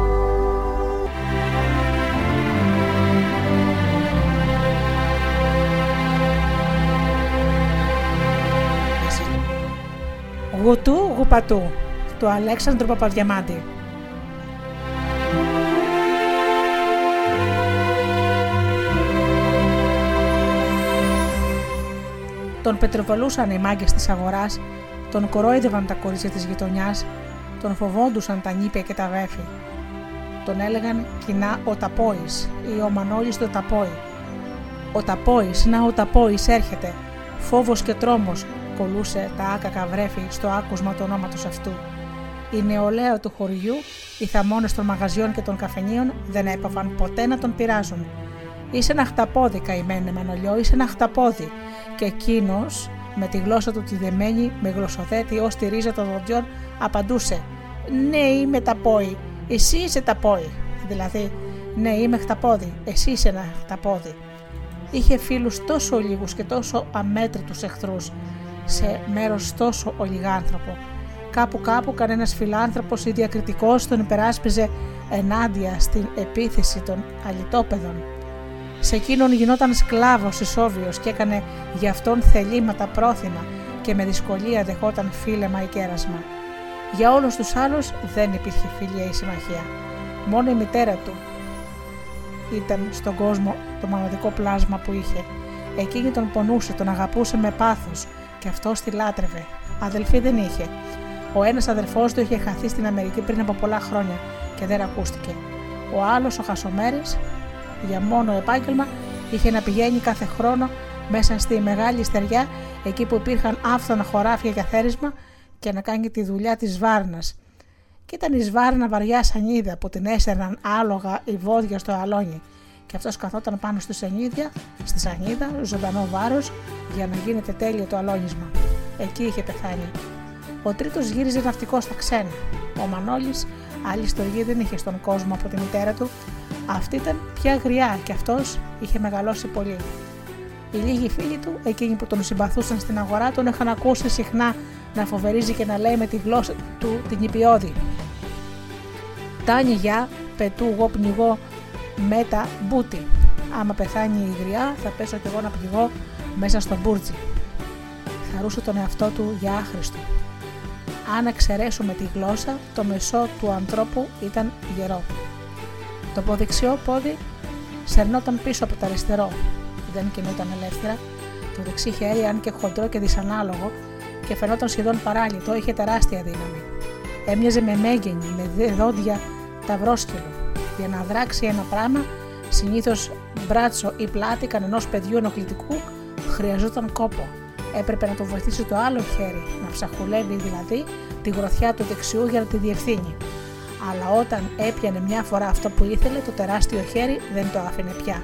Speaker 4: Γουτού γουπατού του Αλέξανδρου Παπαδιαμάντη. Τον πετροβολούσαν οι μάγκες της αγοράς, τον κορόιδευαν τα κορίτσια της γειτονιάς, τον φοβόντουσαν τα νήπια και τα βέφη. Τον έλεγαν κοινά ο Ταπόης ή ο Μανώλης το Ταπόη. Ο Ταπόης, να ο Ταπόης έρχεται. Φόβος και τρόμος κολούσε τα άκακα βρέφη στο άκουσμα του ονόματος αυτού. Η νεολαία του χωριού, οι θαμώνες των μαγαζιών και των καφενείων δεν έπαβαν ποτέ να τον πειράζουν. Είσαι ένα χταπόδι, καημένε Μανολιό, είσαι ένα χταπόδι. Και εκείνος, με τη γλώσσα του τη δεμένη, με γλωσσοθέτη ως τη ρίζα των δοντιών, απαντούσε: Ναι, είμαι ταπόι, εσύ είσαι ταπόι. Δηλαδή, ναι, είμαι χταπόδι, εσύ είσαι ένα χταπόδι. Είχε φίλους τόσο λίγους και τόσο αμέτρητους εχθρούς, σε μέρος τόσο ολιγάνθρωπο. Κάπου κάπου κανένας φιλάνθρωπος ή διακριτικός τον υπεράσπιζε ενάντια στην επίθεση των αλυτόπεδων. Σε εκείνον γινόταν σκλάβος ισόβιος και έκανε γι' αυτόν θελήματα πρόθυμα και με δυσκολία δεχόταν φίλεμα ή κέρασμα. Για όλους τους άλλους δεν υπήρχε φιλία ή συμμαχία. Μόνο η μητέρα του ήταν στον κόσμο το μοναδικό πλάσμα που είχε. Εκείνη τον πονούσε, τον αγαπούσε με πάθος και αυτός τη λάτρευε. Αδελφή δεν είχε. Ο ένας αδερφό του είχε χαθεί στην Αμερική πριν από πολλά χρόνια και δεν ακούστηκε. Ο άλλος, ο Χασομέρης, για μόνο επάγγελμα, είχε να πηγαίνει κάθε χρόνο μέσα στη μεγάλη στεριά, εκεί που υπήρχαν άφθονα χωράφια για θέρισμα και να κάνει τη δουλειά της βάρνας. Και ήταν η σβάρνα βαριά σανίδα που την έσαιρναν άλογα ή βόδια στο αλόνι. Και αυτός καθόταν πάνω στη σανίδια, στη σανίδα, ζωντανό βάρος, για να γίνεται τέλειο το αλόνισμα. Εκεί είχε πεθάνει. Ο τρίτος γύριζε ναυτικός στα ξένα. Ο Μανώλης άλλη στοργή δεν είχε στον κόσμο από τη μητέρα του. Αυτή ήταν πια γριά και αυτός είχε μεγαλώσει πολύ. Οι λίγοι φίλοι του, εκείνοι που τον συμπαθούσαν στην αγορά, τον είχαν ακούσει συχνά να φοβερίζει και να λέει με τη γλώσσα του την υπηώδη. Τάνι γεια, πετού εγώ πνιγώ με τα μπούτι. Άμα πεθάνει η γριά, θα πέσω κι εγώ να πληγώ μέσα στο μπουρτζι. Χαρούσε τον εαυτό του για άχρηστο. Αν εξαιρέσουμε τη γλώσσα, το μεσό του ανθρώπου ήταν γερό. Το ποδεξιό πόδι σερνόταν πίσω από το αριστερό. Δεν κινούταν ελεύθερα. Το δεξί χέρι, αν και χοντρό και δυσανάλογο, και φαινόταν σχεδόν παράλυτο, είχε τεράστια δύναμη. Έμοιαζε με μέγενη, με δόντια ταυρόσκυλο. Για να δράξει ένα πράγμα, συνήθως μπράτσο ή πλάτη κανενός παιδιού ενοχλητικού, χρειαζόταν κόπο. Έπρεπε να το βοηθήσει το άλλο χέρι, να ψαχουλεύει δηλαδή τη γροθιά του δεξιού για να τη διευθύνει. Αλλά όταν έπιανε μια φορά αυτό που ήθελε, το τεράστιο χέρι δεν το άφηνε πια.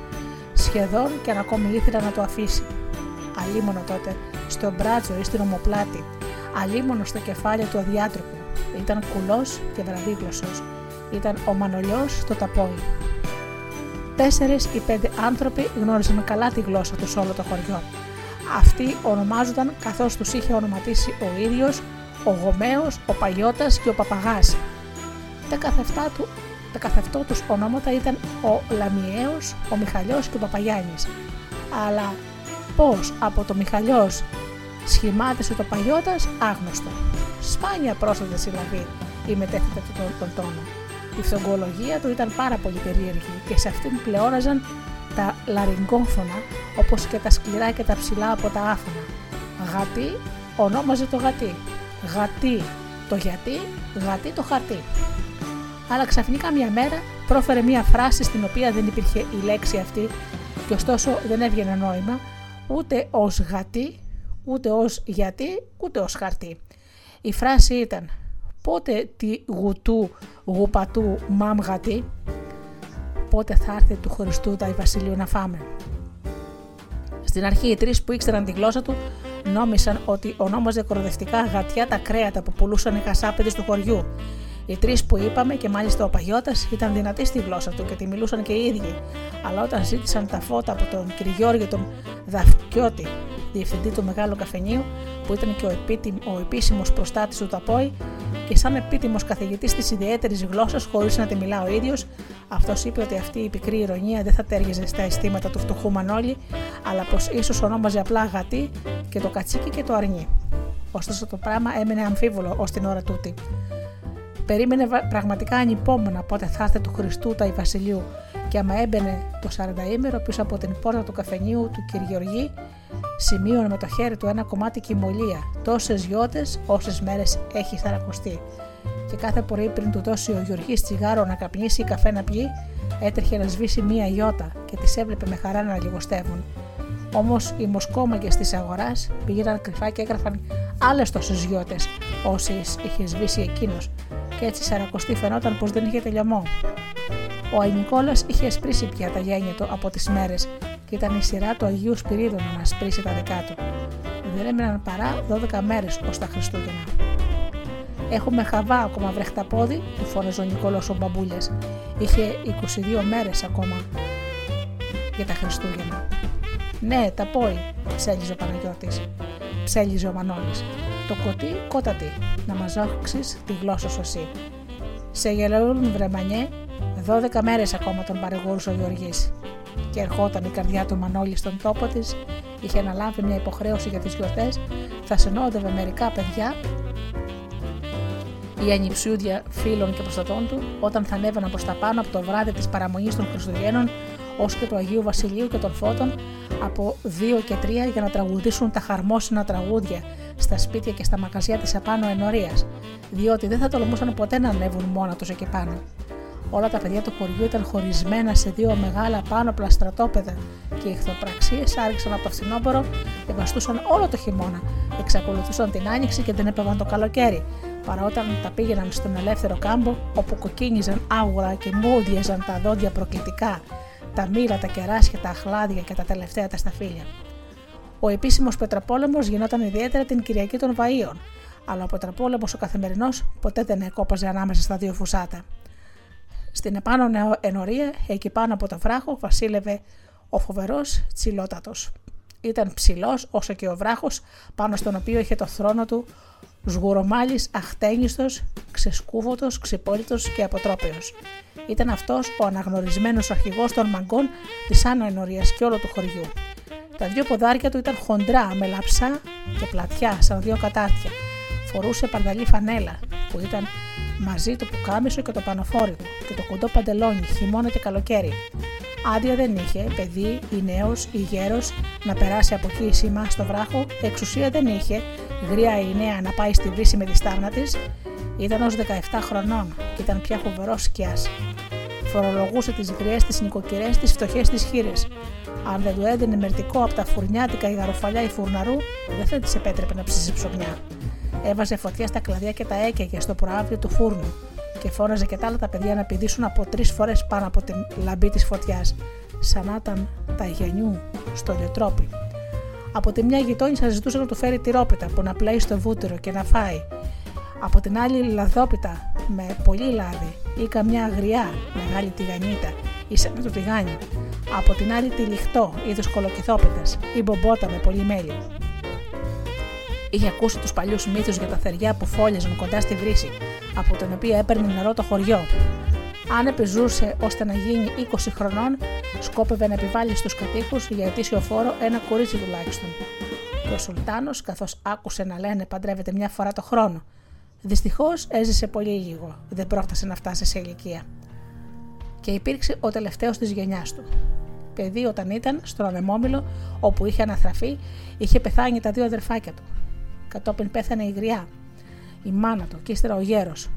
Speaker 4: Σχεδόν και αν ακόμη ήθελε να το αφήσει. Αλίμονο τότε, στο μπράτσο ή στην ομοπλάτη, αλίμονο στο κεφάλι του αδιάτροπου. Ήταν κουλός και βραδίγλωσσος. Ήταν ο Μανολιός στο ταπόι. Τέσσερις ή πέντε άνθρωποι γνώριζαν καλά τη γλώσσα τους σε όλο το χωριό. Αυτοί ονομάζονταν καθώς τους είχε ονοματίσει ο ίδιος, ο Γομέος, ο Παγιώτας και ο Παπαγάς. Τα καθεφτά του τα καθευτό τους ονόματα ήταν ο Λαμιαίος, ο Μιχαλιός και ο Παπαγιάννης. Αλλά πώς από το Μιχαλιός σχημάτισε το Παγιώτας άγνωστο. Σπάνια πρόσθετα συλλαβή η μετέθετα του τον, τον τόνο. Η φθογκολογία του ήταν πάρα πολύ περίεργη και σε αυτήν πλεόναζαν τα λαριγκόφωνα όπως και τα σκληρά και τα ψηλά από τα άφωνα. Γατί ονόμαζε το γατί. Γατί το γιατί, γατί το χαρτί. Αλλά ξαφνικά μια μέρα πρόφερε μια φράση στην οποία δεν υπήρχε η λέξη αυτή και ωστόσο δεν έβγαινε νόημα ούτε ως γατί, ούτε ως γιατί, ούτε ως χαρτί. Η φράση ήταν «Πότε τη γουτού, γουπατού, μαμ γατί» πότε θα έρθει του Χριστού τα Βασιλείου να φάμε. Στην αρχή οι τρεις που ήξεραν τη γλώσσα του νόμισαν ότι ονόμαζε κοροδευτικά γατιά τα κρέατα που πουλούσαν οι κασάπεδες του χωριού. Οι τρεις που είπαμε και μάλιστα ο Παγιώτας ήταν δυνατοί στη γλώσσα του και τη μιλούσαν και οι ίδιοι. Αλλά όταν ζήτησαν τα φώτα από τον κ. Γιώργη τον Δαφκιώτη, διευθυντή του μεγάλου καφενείου, που ήταν και ο, ο επίσημος προστάτης του Ταπόη, και σαν επίτιμος καθηγητής της ιδιαίτερης γλώσσας, χωρίς να τη μιλά ο ίδιος, αυτός είπε ότι αυτή η πικρή ηρωνία δεν θα τέριαζε στα αισθήματα του φτωχού Μανώλη, αλλά πως ίσως ονόμαζε απλά γατί και το κατσίκι και το αρνί. Ωστόσο το πράγμα έμεινε αμφίβολο ως την ώρα τούτη. Περίμενε πραγματικά ανυπόμονα πότε θα έρθει του Χριστού τα Βασιλείου και άμα έμπαινε το 40 ήμερο πίσω από την πόρτα του καφενείου του κ. Γεωργή, σημείωνε με το χέρι του ένα κομμάτι κοιμωλία, τόσες γιώτες όσες μέρες έχει θαρακοστεί. Και κάθε πρωί πριν του δώσει ο Γεωργής τσιγάρο να καπνίσει ή καφέ να πιει, έτρεχε να σβήσει μία γιώτα και τι έβλεπε με χαρά να λιγοστεύουν. Όμως οι μοσκόμαγκε της αγοράς πήγαιναν κρυφά και έγραφαν άλλες τόσες γιώτες όσες είχε σβήσει εκείνος, και έτσι σαρακοστή φαινόταν πως δεν είχε τελειωμό. Ο Αϊνικόλα είχε εσπρίσει πια τα γένια του από τις μέρες και ήταν η σειρά του Αγίου Σπυρίδωνα να σπρίσει τα δικά του. Δεν έμειναν παρά 12 μέρες ως τα Χριστούγεννα. Έχουμε χαβά ακόμα βρεχτά πόδι, του φώναζε ο Νικόλο ο Μπαμπούλιας. Είχε 22 μέρες ακόμα για τα Χριστούγεννα. Ναι, τα πόη, ψέλιζε ο Παναγιώτης. Ψέλιζε ο Μανώλης. Το κοτί, κότατη, να μας τη γλώσσα σου εσύ. Σε γελαούν βρεμανιέ, 12 μέρες ακόμα τον παρηγορούσε ο Γεωργής. Και ερχόταν η καρδιά του Μανώλη στον τόπο της, είχε αναλάβει μια υποχρέωση για τις γιορτές, θα συνόδευε μερικά παιδιά ή ανυψούδια φίλων και προστατών του, όταν θα ανέβαιναν προς τα πάνω από το βράδυ της παραμονής των Χριστουγέννων, ως και του Αγίου Βασιλείου και των Φώτων, από 2 και 3 για να τραγουδήσουν τα χαρμόσυνα τραγούδια στα σπίτια και στα μαγαζιά της απάνω ενορίας, διότι δεν θα τολμούσαν ποτέ να ανέβουν μόνα του εκεί πάνω. Όλα τα παιδιά του χωριού ήταν χωρισμένα σε δύο μεγάλα πάνω στρατόπεδα και οι ηχθοπραξίε άρχισαν από το φθινόπωρο και βαστούσαν όλο το χειμώνα. Εξακολουθούσαν την άνοιξη και την έπαιρναν το καλοκαίρι, παρά όταν τα πήγαιναν στον ελεύθερο κάμπο, όπου κοκκίνιζαν άγουρα και μούδιαζαν τα δόντια προκλητικά, τα μοίρα, τα κεράσια, τα αχλάδια και τα τελευταία τα σταφύλια. Ο επίσημος Πετραπόλεμος γινόταν ιδιαίτερα την Κυριακή των Βαΐων, αλλά ο Πετραπόλεμος ο καθημερινός ποτέ δεν εκόπαζε ανάμεσα στα δύο φουσάτα. Στην επάνω ενορία, εκεί πάνω από το βράχο, βασίλευε ο φοβερός Τσιλότατο. Ήταν ψηλός όσο και ο βράχος, πάνω στον οποίο είχε το θρόνο του, σγουρομάλη, αχτένιστος, ξεσκούβωτος, ξυπόλυτος και αποτρόπαιος. Ήταν αυτός ο αναγνωρισμένος αρχηγός των μαγκών της άνω ενορίας και όλου του χωριού. Τα δύο ποδάρια του ήταν χοντρά, με λαψά και πλατιά, σαν δύο κατάρτια. Φορούσε πανταλή φανέλα, που ήταν μαζί το πουκάμισο και το πανοφόρικο και το κοντό παντελόνι, χειμώνα και καλοκαίρι. Άδεια δεν είχε, παιδί ή νέος ή γέρος να περάσει από εκεί σήμα στο βράχο, εξουσία δεν είχε, γριά ή νέα να πάει στη βρύση με τη στάρνα της. Ήταν ως 17 χρονών και ήταν πια φοβερός σκιάς. Φορολογούσε τις γριές, τις νοικοκυρές, τις φτωχές, τις χείρες. Αν δεν του έδινε μερτικό από τα φουρνιάτικα η γαροφαλιά ή φουρναρού, δεν θα τη επέτρεπε να ψήσει ψωμιά. Έβαζε φωτιά στα κλαδιά και τα έκαιγε στο προάβλιο του φούρνου και φώναζε και τα άλλα τα παιδιά να πηδήσουν από τρεις φορές πάνω από την λαμπή της φωτιάς, σαν να ήταν τα γενιού στο λιοτρόπι. Από τη μια γειτόνισσα ζητούσε να του φέρει τυρόπιτα που να πλέει στο βούτυρο και να φάει. Από την άλλη λαδόπιτα με πολύ λάδι ή καμιά αγριά μεγάλη τηγανίτα ή σαν το τηγάνι. Από την άλλη τη λιχτό είδος κολοκυθόπιτας ή μπομπότα με πολύ μέλι. Είχε ακούσει τους παλιούς μύθους για τα θεριά που φόλιαζαν κοντά στη βρύση, από την οποία έπαιρνε νερό το χωριό. Αν επιζούσε ώστε να γίνει 20 χρονών, σκόπευε να επιβάλλει στους κατοίκους για ετήσιο φόρο ένα κορίτσι τουλάχιστον. Και ο Σουλτάνος, καθώς άκουσε να λένε παντρεύεται μια φορά το χρόνο. Δυστυχώς έζησε πολύ λίγο, δεν πρόφτασε να φτάσει σε ηλικία. Και υπήρξε ο τελευταίος της γενιάς του. Παιδί όταν ήταν στον ανεμόμυλο όπου είχε αναθραφεί, είχε πεθάνει τα δύο αδερφάκια του. Κατόπιν πέθανε η γριά, η μάνα του και ύστερα ο γέρος.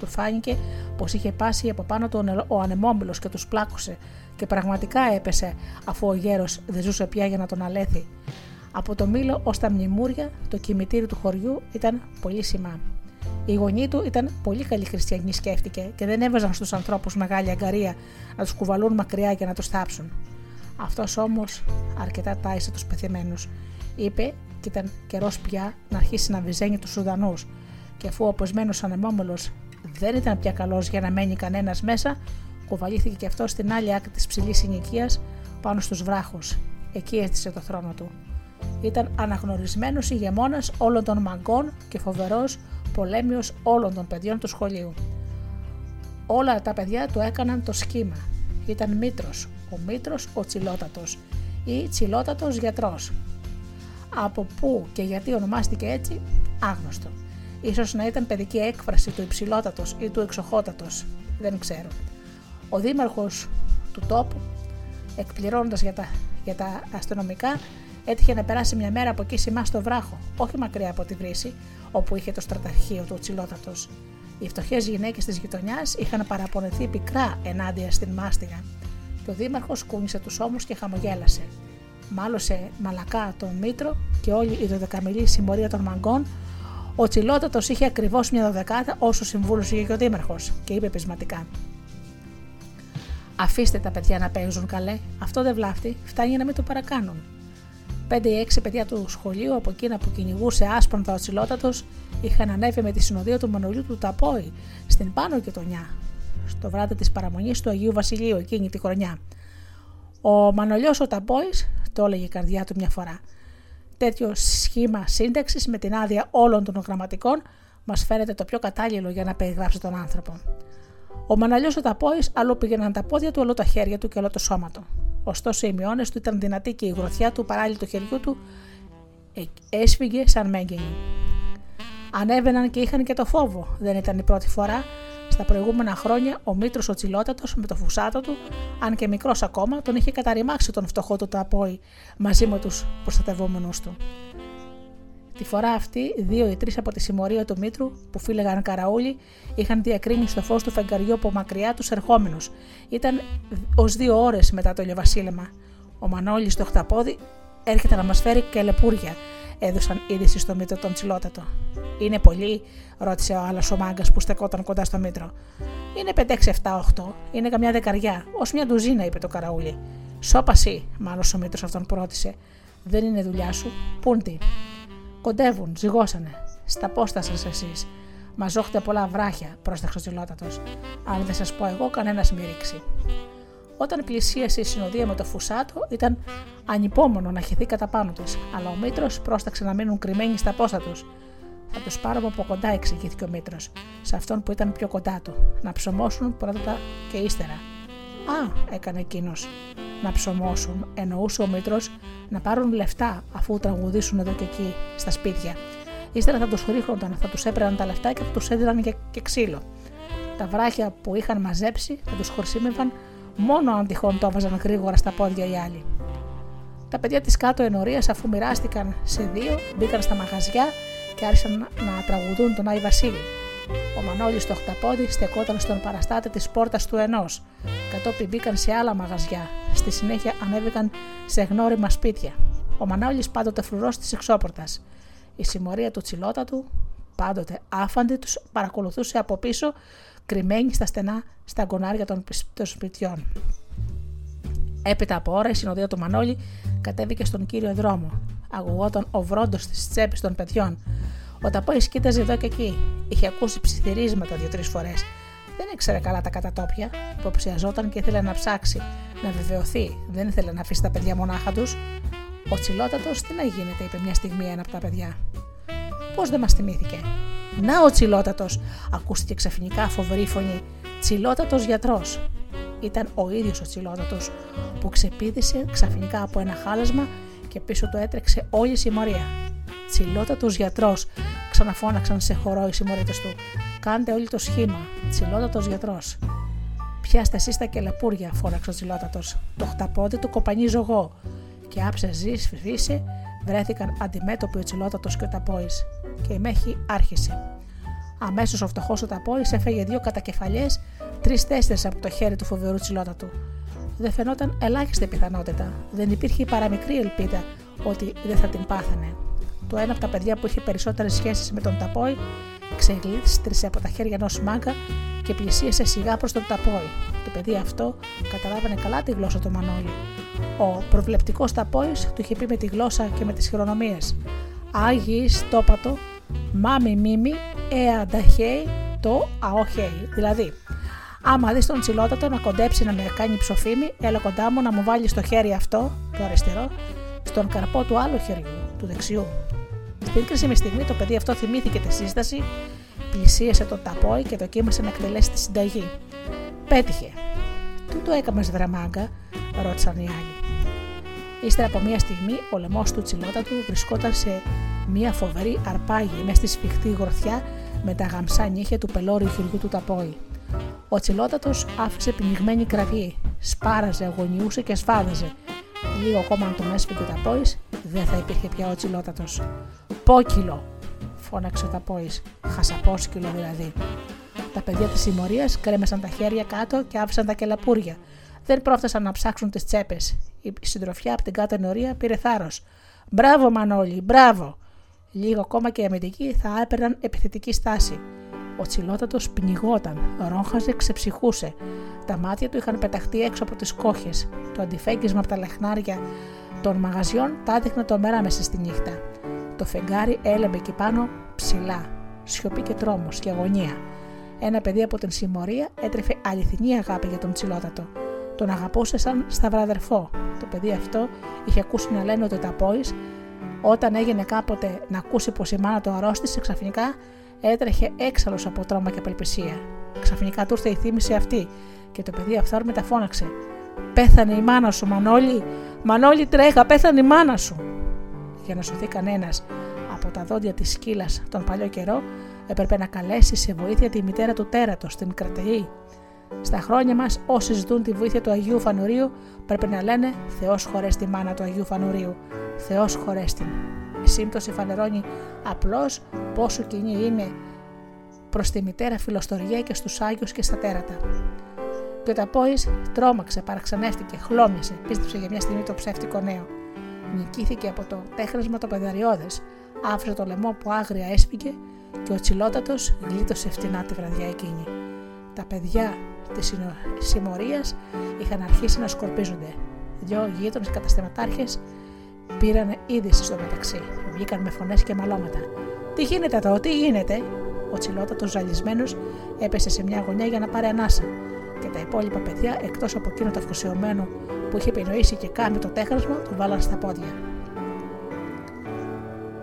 Speaker 4: Του φάνηκε πως είχε πάσει από πάνω του ο ανεμόμυλο και τους πλάκωσε και πραγματικά έπεσε αφού ο γέρος δεν ζούσε πια για να τον αλέθει. Από το μήλο ως τα μνημούρια, το κημητήρι του χωριού ήταν πολύ σημά. Οι γονείς του ήταν πολύ καλοί χριστιανοί, σκέφτηκε, και δεν έβαζαν στους ανθρώπους μεγάλη αγκαρία να τους κουβαλούν μακριά και να τους θάψουν. Αυτός όμως αρκετά τάισε τους πεθυμένους. Είπε και ήταν καιρός πια να αρχίσει να βυζένει τους Σουδανούς, και αφού ο αποσμένος ανεμόμελο δεν ήταν πια καλός για να μένει κανένας μέσα, κουβαλήθηκε και αυτό στην άλλη άκρη της ψηλής συνοικίας πάνω στους βράχους. Εκεί έστησε το θρόνο του. Ήταν αναγνωρισμένος ηγεμόνας όλων των μαγκών και φοβερός πολέμιος όλων των παιδιών του σχολείου. Όλα τα παιδιά του έκαναν το σχήμα. Ήταν Μήτρος, ο Μήτρος ο Τσιλότατος ή Τσιλότατος γιατρός, από πού και γιατί ονομάστηκε έτσι, άγνωστο. Ίσως να ήταν παιδική έκφραση του υψηλότατος ή του εξοχότατος, δεν ξέρω. Ο δήμαρχος του τόπου, εκπληρώνοντας για τα, για τα αστυνομικά, έτυχε να περάσει μια μέρα από εκεί σημά στο βράχο, όχι μακριά από τη βρύση, όπου είχε το στραταρχείο του Τσιλότατο. Οι φτωχές γυναίκες της γειτονιάς είχαν παραπονεθεί πικρά ενάντια στην μάστιγα. Και ο Δήμαρχος κούνησε τους ώμους και χαμογέλασε μάλωσε μαλακά τον Μήτρο και όλη η δωδεκαμιλή συμμορία των μαγκών, ο Τσιλότατος είχε ακριβώς μια δωδεκάτα όσο συμβούλου είχε και ο Δήμαρχος και είπε πεισματικά. Αφήστε τα παιδιά να παίζουν καλέ, αυτό δεν βλάφτει, φτάνει να μην το παρακάνουν. Πέντε ή έξι παιδιά του σχολείου από εκείνα που κυνηγούσε άσπροντα ο Τσιλότατος είχαν ανέβει με τη συνοδεία του Μανολιού του Ταπόη στην πάνω γειτονιά, στο βράδυ της παραμονής του Αγίου Βασιλείου εκείνη τη χρονιά. Ο Μανολιός ο Ταπόη το έλεγε η καρδιά του μια φορά. Τέτοιο σχήμα σύνταξης με την άδεια όλων των γραμματικών μας φαίνεται το πιο κατάλληλο για να περιγράψει τον άνθρωπο. Ο Μαναλιό ο Ταπόη αλλού πήγαιναν τα πόδια του, αλλού τα χέρια του και όλο το σώμα του. Ωστόσο οι μειώνες του ήταν δυνατοί και η γροθιά του παράλληλη του χεριού του ε, έσφυγε σαν μέγενη. Ανέβαιναν και είχαν και το φόβο. Δεν ήταν η πρώτη φορά στα προηγούμενα χρόνια ο Μήτρος ο Τσιλότατος με το φουσάτο του, αν και μικρός ακόμα, τον είχε καταρριμάξει τον φτωχό του ταπόη μαζί με τους προστατευόμενους του. Τη φορά αυτή, δύο ή τρεις από τη συμμορία του Μήτρου, που φύλεγαν καραούλι, είχαν διακρίνει στο φως του φεγγαριού από μακριά τους ερχόμενους. Ήταν ως δύο ώρες μετά το ηλιοβασίλεμα. Ο Μανώλης στο χταπόδι έρχεται να μας φέρει και λεπούρια, έδωσαν είδηση στο Μήτρο τον Τσιλότατο. Είναι πολύ, ρώτησε ο άλλος ο μάγκας που στεκόταν κοντά στο Μήτρο. Είναι 5, 6, 7, 8. Είναι καμιά δεκαριά. Ω μια ντουζίνα, είπε το καραούλι. Σώπαση, μάλλον ο Μήτρο αυτόν πρότισε. Δεν είναι δουλειά σου. Πούντι. Κοντεύουν, ζυγώσανε. Στα πόστα σας εσείς. Μαζόχτε πολλά βράχια, πρόσταξε ο Τσιλότατος. Αν δεν σας πω εγώ, κανένας μη ρίξει. Όταν πλησίασε η συνοδεία με το φουσάτο, ήταν ανυπόμονο να χεθεί κατά πάνω της, αλλά ο Μήτρος πρόσταξε να μείνουν κρυμμένοι στα πόστα τους. Θα τους πάρω από κοντά, εξηγήθηκε ο Μήτρος, σε αυτόν που ήταν πιο κοντά του, να ψωμώσουν πρώτα και ύστερα. Α, έκανε εκείνος. Να ψωμώσουν, εννοούσε ο Μήτρος να πάρουν λεφτά αφού τραγουδήσουν εδώ και εκεί, στα σπίτια. Ύστερα θα τους ρίχνονταν, θα τους έπαιρναν τα λεφτά και θα τους έδιναν και, και ξύλο. Τα βράχια που είχαν μαζέψει θα τους χορσίμευαν μόνο αν τυχόν το έβαζαν γρήγορα στα πόδια οι άλλοι. Τα παιδιά της κάτω ενορία, αφού μοιράστηκαν σε δύο, μπήκαν στα μαγαζιά και άρχισαν να, να τραγουδούν τον Άι Βασίλη. Ο Μανώλης στο χταπόδι στεκόταν στον παραστάτη της πόρτας του ενός. Κατόπιν μπήκαν σε άλλα μαγαζιά. Στη συνέχεια ανέβηκαν σε γνώριμα σπίτια. Ο Μανώλης πάντοτε φρουρός της εξώπορτας. Η συμμορία του τσιλότατου, πάντοτε άφαντη, τους παρακολουθούσε από πίσω, κρυμμένη στα στενά στα γκονάρια των, των σπιτιών. Έπειτα από ώρα η συνοδεία του Μανώλη κατέβηκε στον κύριο δρόμο. Αγουγόταν ο βρόντος της τσέπης των παιδιών. Ο Ταπόης κοίταζε εδώ και εκεί. Είχε ακούσει ψιθυρίσματα δύο-τρεις φορές. Δεν ήξερε καλά τα κατατόπια. Υποψιαζόταν και ήθελε να ψάξει, να βεβαιωθεί. Δεν ήθελε να αφήσει τα παιδιά μονάχα τους. Ο τσιλότατος τι να γίνεται, είπε μια στιγμή ένα από τα παιδιά. Πώς δεν μας θυμήθηκε. Να ο τσιλότατος, ακούστηκε ξαφνικά φοβερή φωνή. Τσιλότατος γιατρός. Ήταν ο ίδιος ο τσιλότατος που ξεπίδησε ξαφνικά από ένα χάλασμα και πίσω του έτρεξε όλη η συμμορία. Τσιλότατος γιατρός, ξαναφώναξαν σε χορό οι συμμορίτες του. Κάντε όλοι το σχήμα. Τσιλότατος γιατρός. Πιάστε εσείς τα κελαπούρια, φώναξε ο τσιλότατος. Το χταπόδι του κοπανίζω εγώ. Και άψε ζει, φυρίσε, βρέθηκαν αντιμέτωποι ο τσιλότατος και ο ταπόης. Και η μέχη άρχισε. Αμέσως ο φτωχός ο ταπόη έφεγε δύο κατακεφαλιές, τρει-τέσσερι από το χέρι του φοβερού τσιλότατου. Δεν φαινόταν ελάχιστη πιθανότητα. Δεν υπήρχε παραμικρή ελπίδα ότι δεν θα την πάθαινε. Το ένα από τα παιδιά που είχε περισσότερες σχέσεις με τον Ταπόη ξεγλίστρισε από τα χέρια ενός μάγκα και πλησίασε σιγά προς τον Ταπόη. Το παιδί αυτό καταλάβαινε καλά τη γλώσσα του Μανώλη. Ο προβλεπτικός Ταπόη του είχε πει με τη γλώσσα και με τις χειρονομίες. Άγιοι στόπατο, μάμι μίμη, εανταχέι, το αοχέι. Δηλαδή, άμα δεις τον τσιλότατο να κοντέψει να με κάνει ψοφίμη, έλα κοντά μου να μου βάλεις το χέρι αυτό, το αριστερό, στον καρπό του άλλου χεριού, του δεξιού. Στην κρίσιμη στιγμή το παιδί αυτό θυμήθηκε τη σύσταση, πλησίασε τον ταπόι και δοκίμασε να εκτελέσει τη συνταγή. Πέτυχε. Τι το έκαμες δραμάγκα, ρώτησαν οι άλλοι. Ύστερα από μία στιγμή, ο λαιμός του τσιλότατου βρισκόταν σε μία φοβερή αρπάγη μέσα στη σφιχτή γροθιά με τα γαμσά νύχια του πελώριου χειριού του ταπόι. Ο τσιλότατος άφησε πνιγμένη κραυγή, σπάραζε, αγωνιούσε και σφάδαζε. Λίγο ακόμα αν τον έσφυγε ο ταπόης, δεν θα υπήρχε πια ο τσιλότατος. Πόκυλο, φώναξε ο ταπόης, χασαπόσκυλο δηλαδή. Τα παιδιά της συμμορίας κρέμεσαν τα χέρια κάτω και άφησαν τα κελαπούρια. Δεν πρόφτασαν να ψάξουν τις τσέπες. Η συντροφιά από την κάτω ενορία πήρε θάρρος. Μπράβο, Μανώλη, μπράβο! Λίγο ακόμα και οι αμυντικοί θα έπαιρναν επιθετική στάση. Ο τσιλότατος πνιγόταν, ρόχαζε, ξεψυχούσε. Τα μάτια του είχαν πεταχτεί έξω από τις κόχες. Το αντιφέγγισμα από τα λεχνάρια των μαγαζιών τα έδειχνε το μέρα μέσα στη νύχτα. Το φεγγάρι έλεμπε εκεί πάνω ψηλά. Σιωπή και τρόμος και αγωνία. Ένα παιδί από την συμμορία έτρεφε αληθινή αγάπη για τον τσιλότατο. Τον αγαπούσες σαν σταυραδερφό. Το παιδί αυτό είχε ακούσει να λένε ότι ο ταπόη, όταν έγινε κάποτε να ακούσει πως η μάνα του αρρώστησε, ξαφνικά έτρεχε έξαλλος από τρόμα και απελπισία. Ξαφνικά του ήρθε η θύμηση αυτή και το παιδί αυτό μεταφώναξε. Πέθανε η μάνα σου, Μανώλη! Μανώλη, τρέχα, πέθανε η μάνα σου! Για να σωθεί κανένας από τα δόντια της σκύλας τον παλιό καιρό, έπρεπε να καλέσει σε βοήθεια τη μητέρα του τέρατος, την Κρατεή. Στα χρόνια μας, όσοι ζητούν τη βοήθεια του Αγίου Φανουρίου, πρέπει να λένε Θεός χωρέ τη μάνα του Αγίου Φανουρίου. Θεός χωρέ την. σύμπτωση φανερώνει απλώς πόσο κοινή είναι προς τη μητέρα φιλοστοργία και στους Άγιους και στα τέρατα. Και ο Ταπόης τρόμαξε, παραξενεύτηκε, χλώμιασε, πίστεψε για μια στιγμή το ψεύτικο νέο. Νικήθηκε από το τέχνασμα το παιδαριώδες, άφησε το λαιμό που άγρια έσπηκε και ο τσιλότατος γλίτωσε φτηνά τη βραδιά εκείνη. Τα παιδιά της συμμορίας είχαν αρχίσει να σκορπίζονται. Δυο γείτονες καταστηματάρχε πήραν είδηση στο μεταξύ. Βγήκαν με φωνές και μαλώματα. Τι γίνεται εδώ, τι γίνεται; Ο τσιλότατος ζαλισμένος έπεσε σε μια γωνιά για να πάρει ανάσα. Και τα υπόλοιπα παιδιά, εκτός από εκείνο το αφοσιωμένο που είχε επινοήσει και κάνει το τέχνασμα, του βάλαν στα πόδια.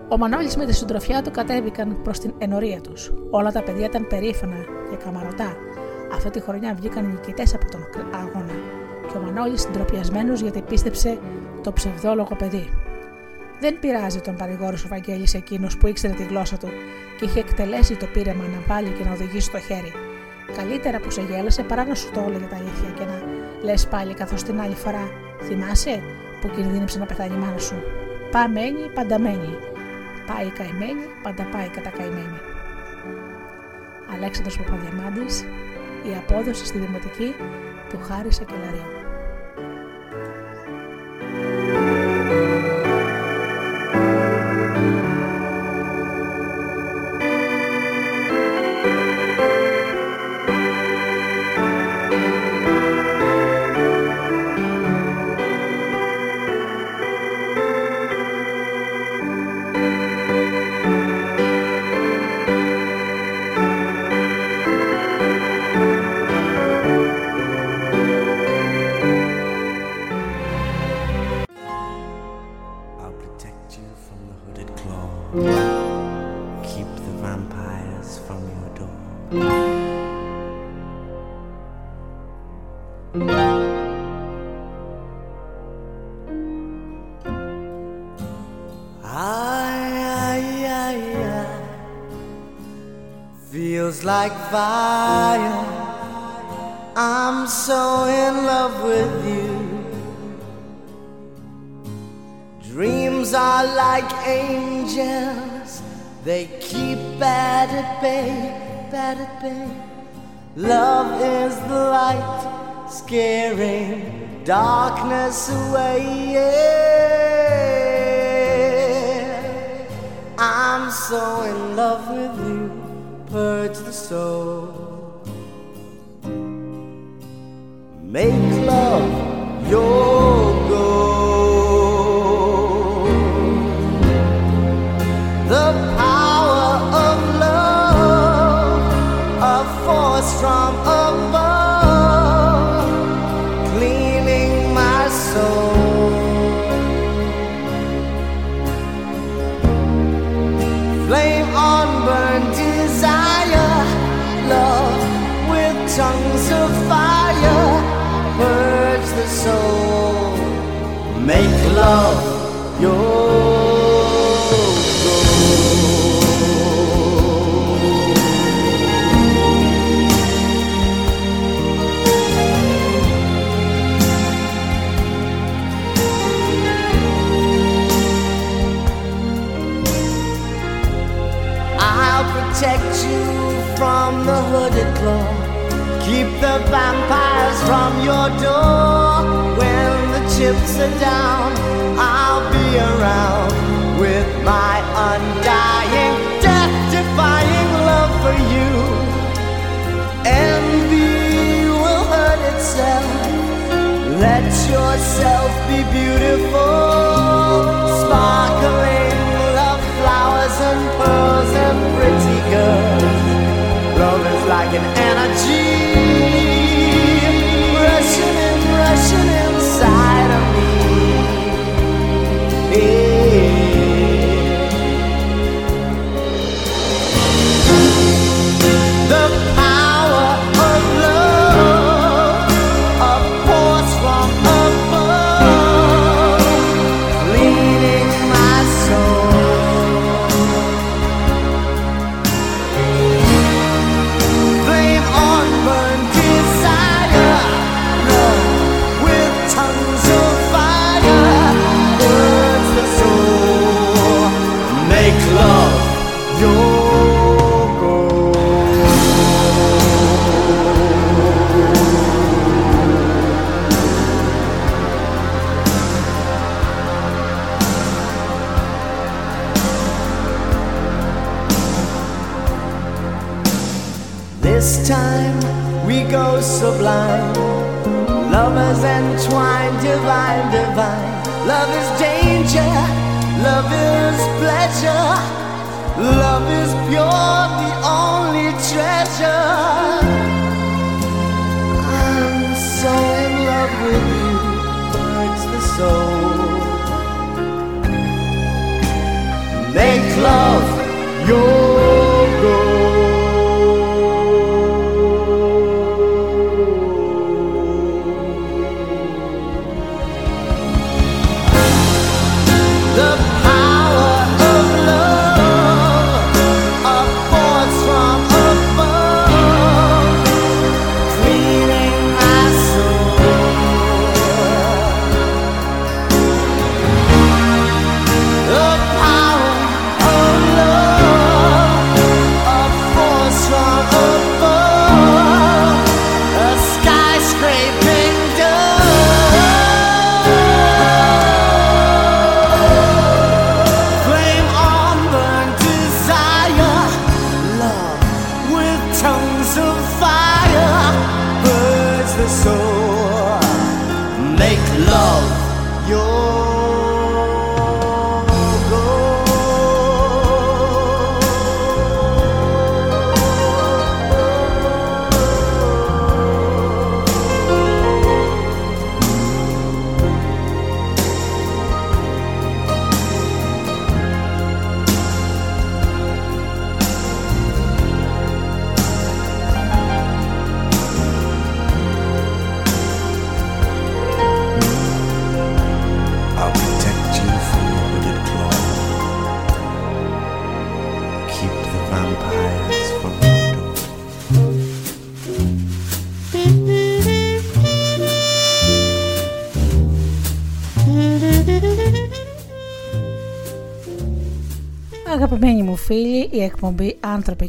Speaker 4: Ο Μανώλης με τη συντροφιά του κατέβηκαν προς την ενορία τους. Όλα τα παιδιά ήταν περήφανα και καμαρωτά. Αυτή τη χρονιά βγήκαν νικητές από τον αγώνα. Και ο Μανώλης ντροπιασμένο γιατί πίστεψε το ψευδόλογο παιδί. Δεν πειράζει τον παρηγόρος ο Βαγγέλης εκείνος που ήξερε τη γλώσσα του και είχε εκτελέσει το πείραμα να βάλει και να οδηγήσει το χέρι. Καλύτερα που σε γέλασε παρά να σου το έλεγε τα αλήθεια και να λες πάλι καθώς την άλλη φορά. Θυμάσαι που κινδύνεψε να πεθάνει η μάνα σου; Παμένη, πανταμένη. Πάει καημένη, πάντα πάει κατακαημένη. Αλέξανδρος Παπαδιαμάντης, η απόδοση στη Δημοτική του Χάρη Σακελαρίου.
Speaker 5: Darkness away. Yeah.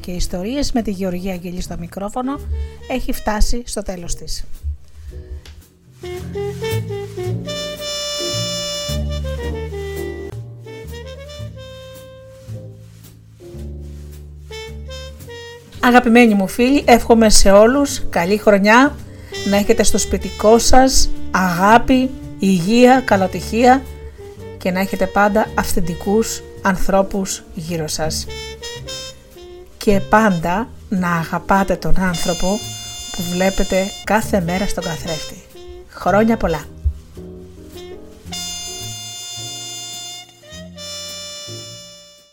Speaker 4: Και Ιστορίες» με τη Γεωργία Αγγελή στο μικρόφωνο έχει φτάσει στο τέλος της. Αγαπημένοι μου φίλοι, εύχομαι σε όλους καλή χρονιά, να έχετε στο σπιτικό σας αγάπη, υγεία, καλοτυχία και να έχετε πάντα αυθεντικούς ανθρώπους γύρω σας. Και πάντα να αγαπάτε τον άνθρωπο που βλέπετε κάθε μέρα στον καθρέφτη. Χρόνια πολλά!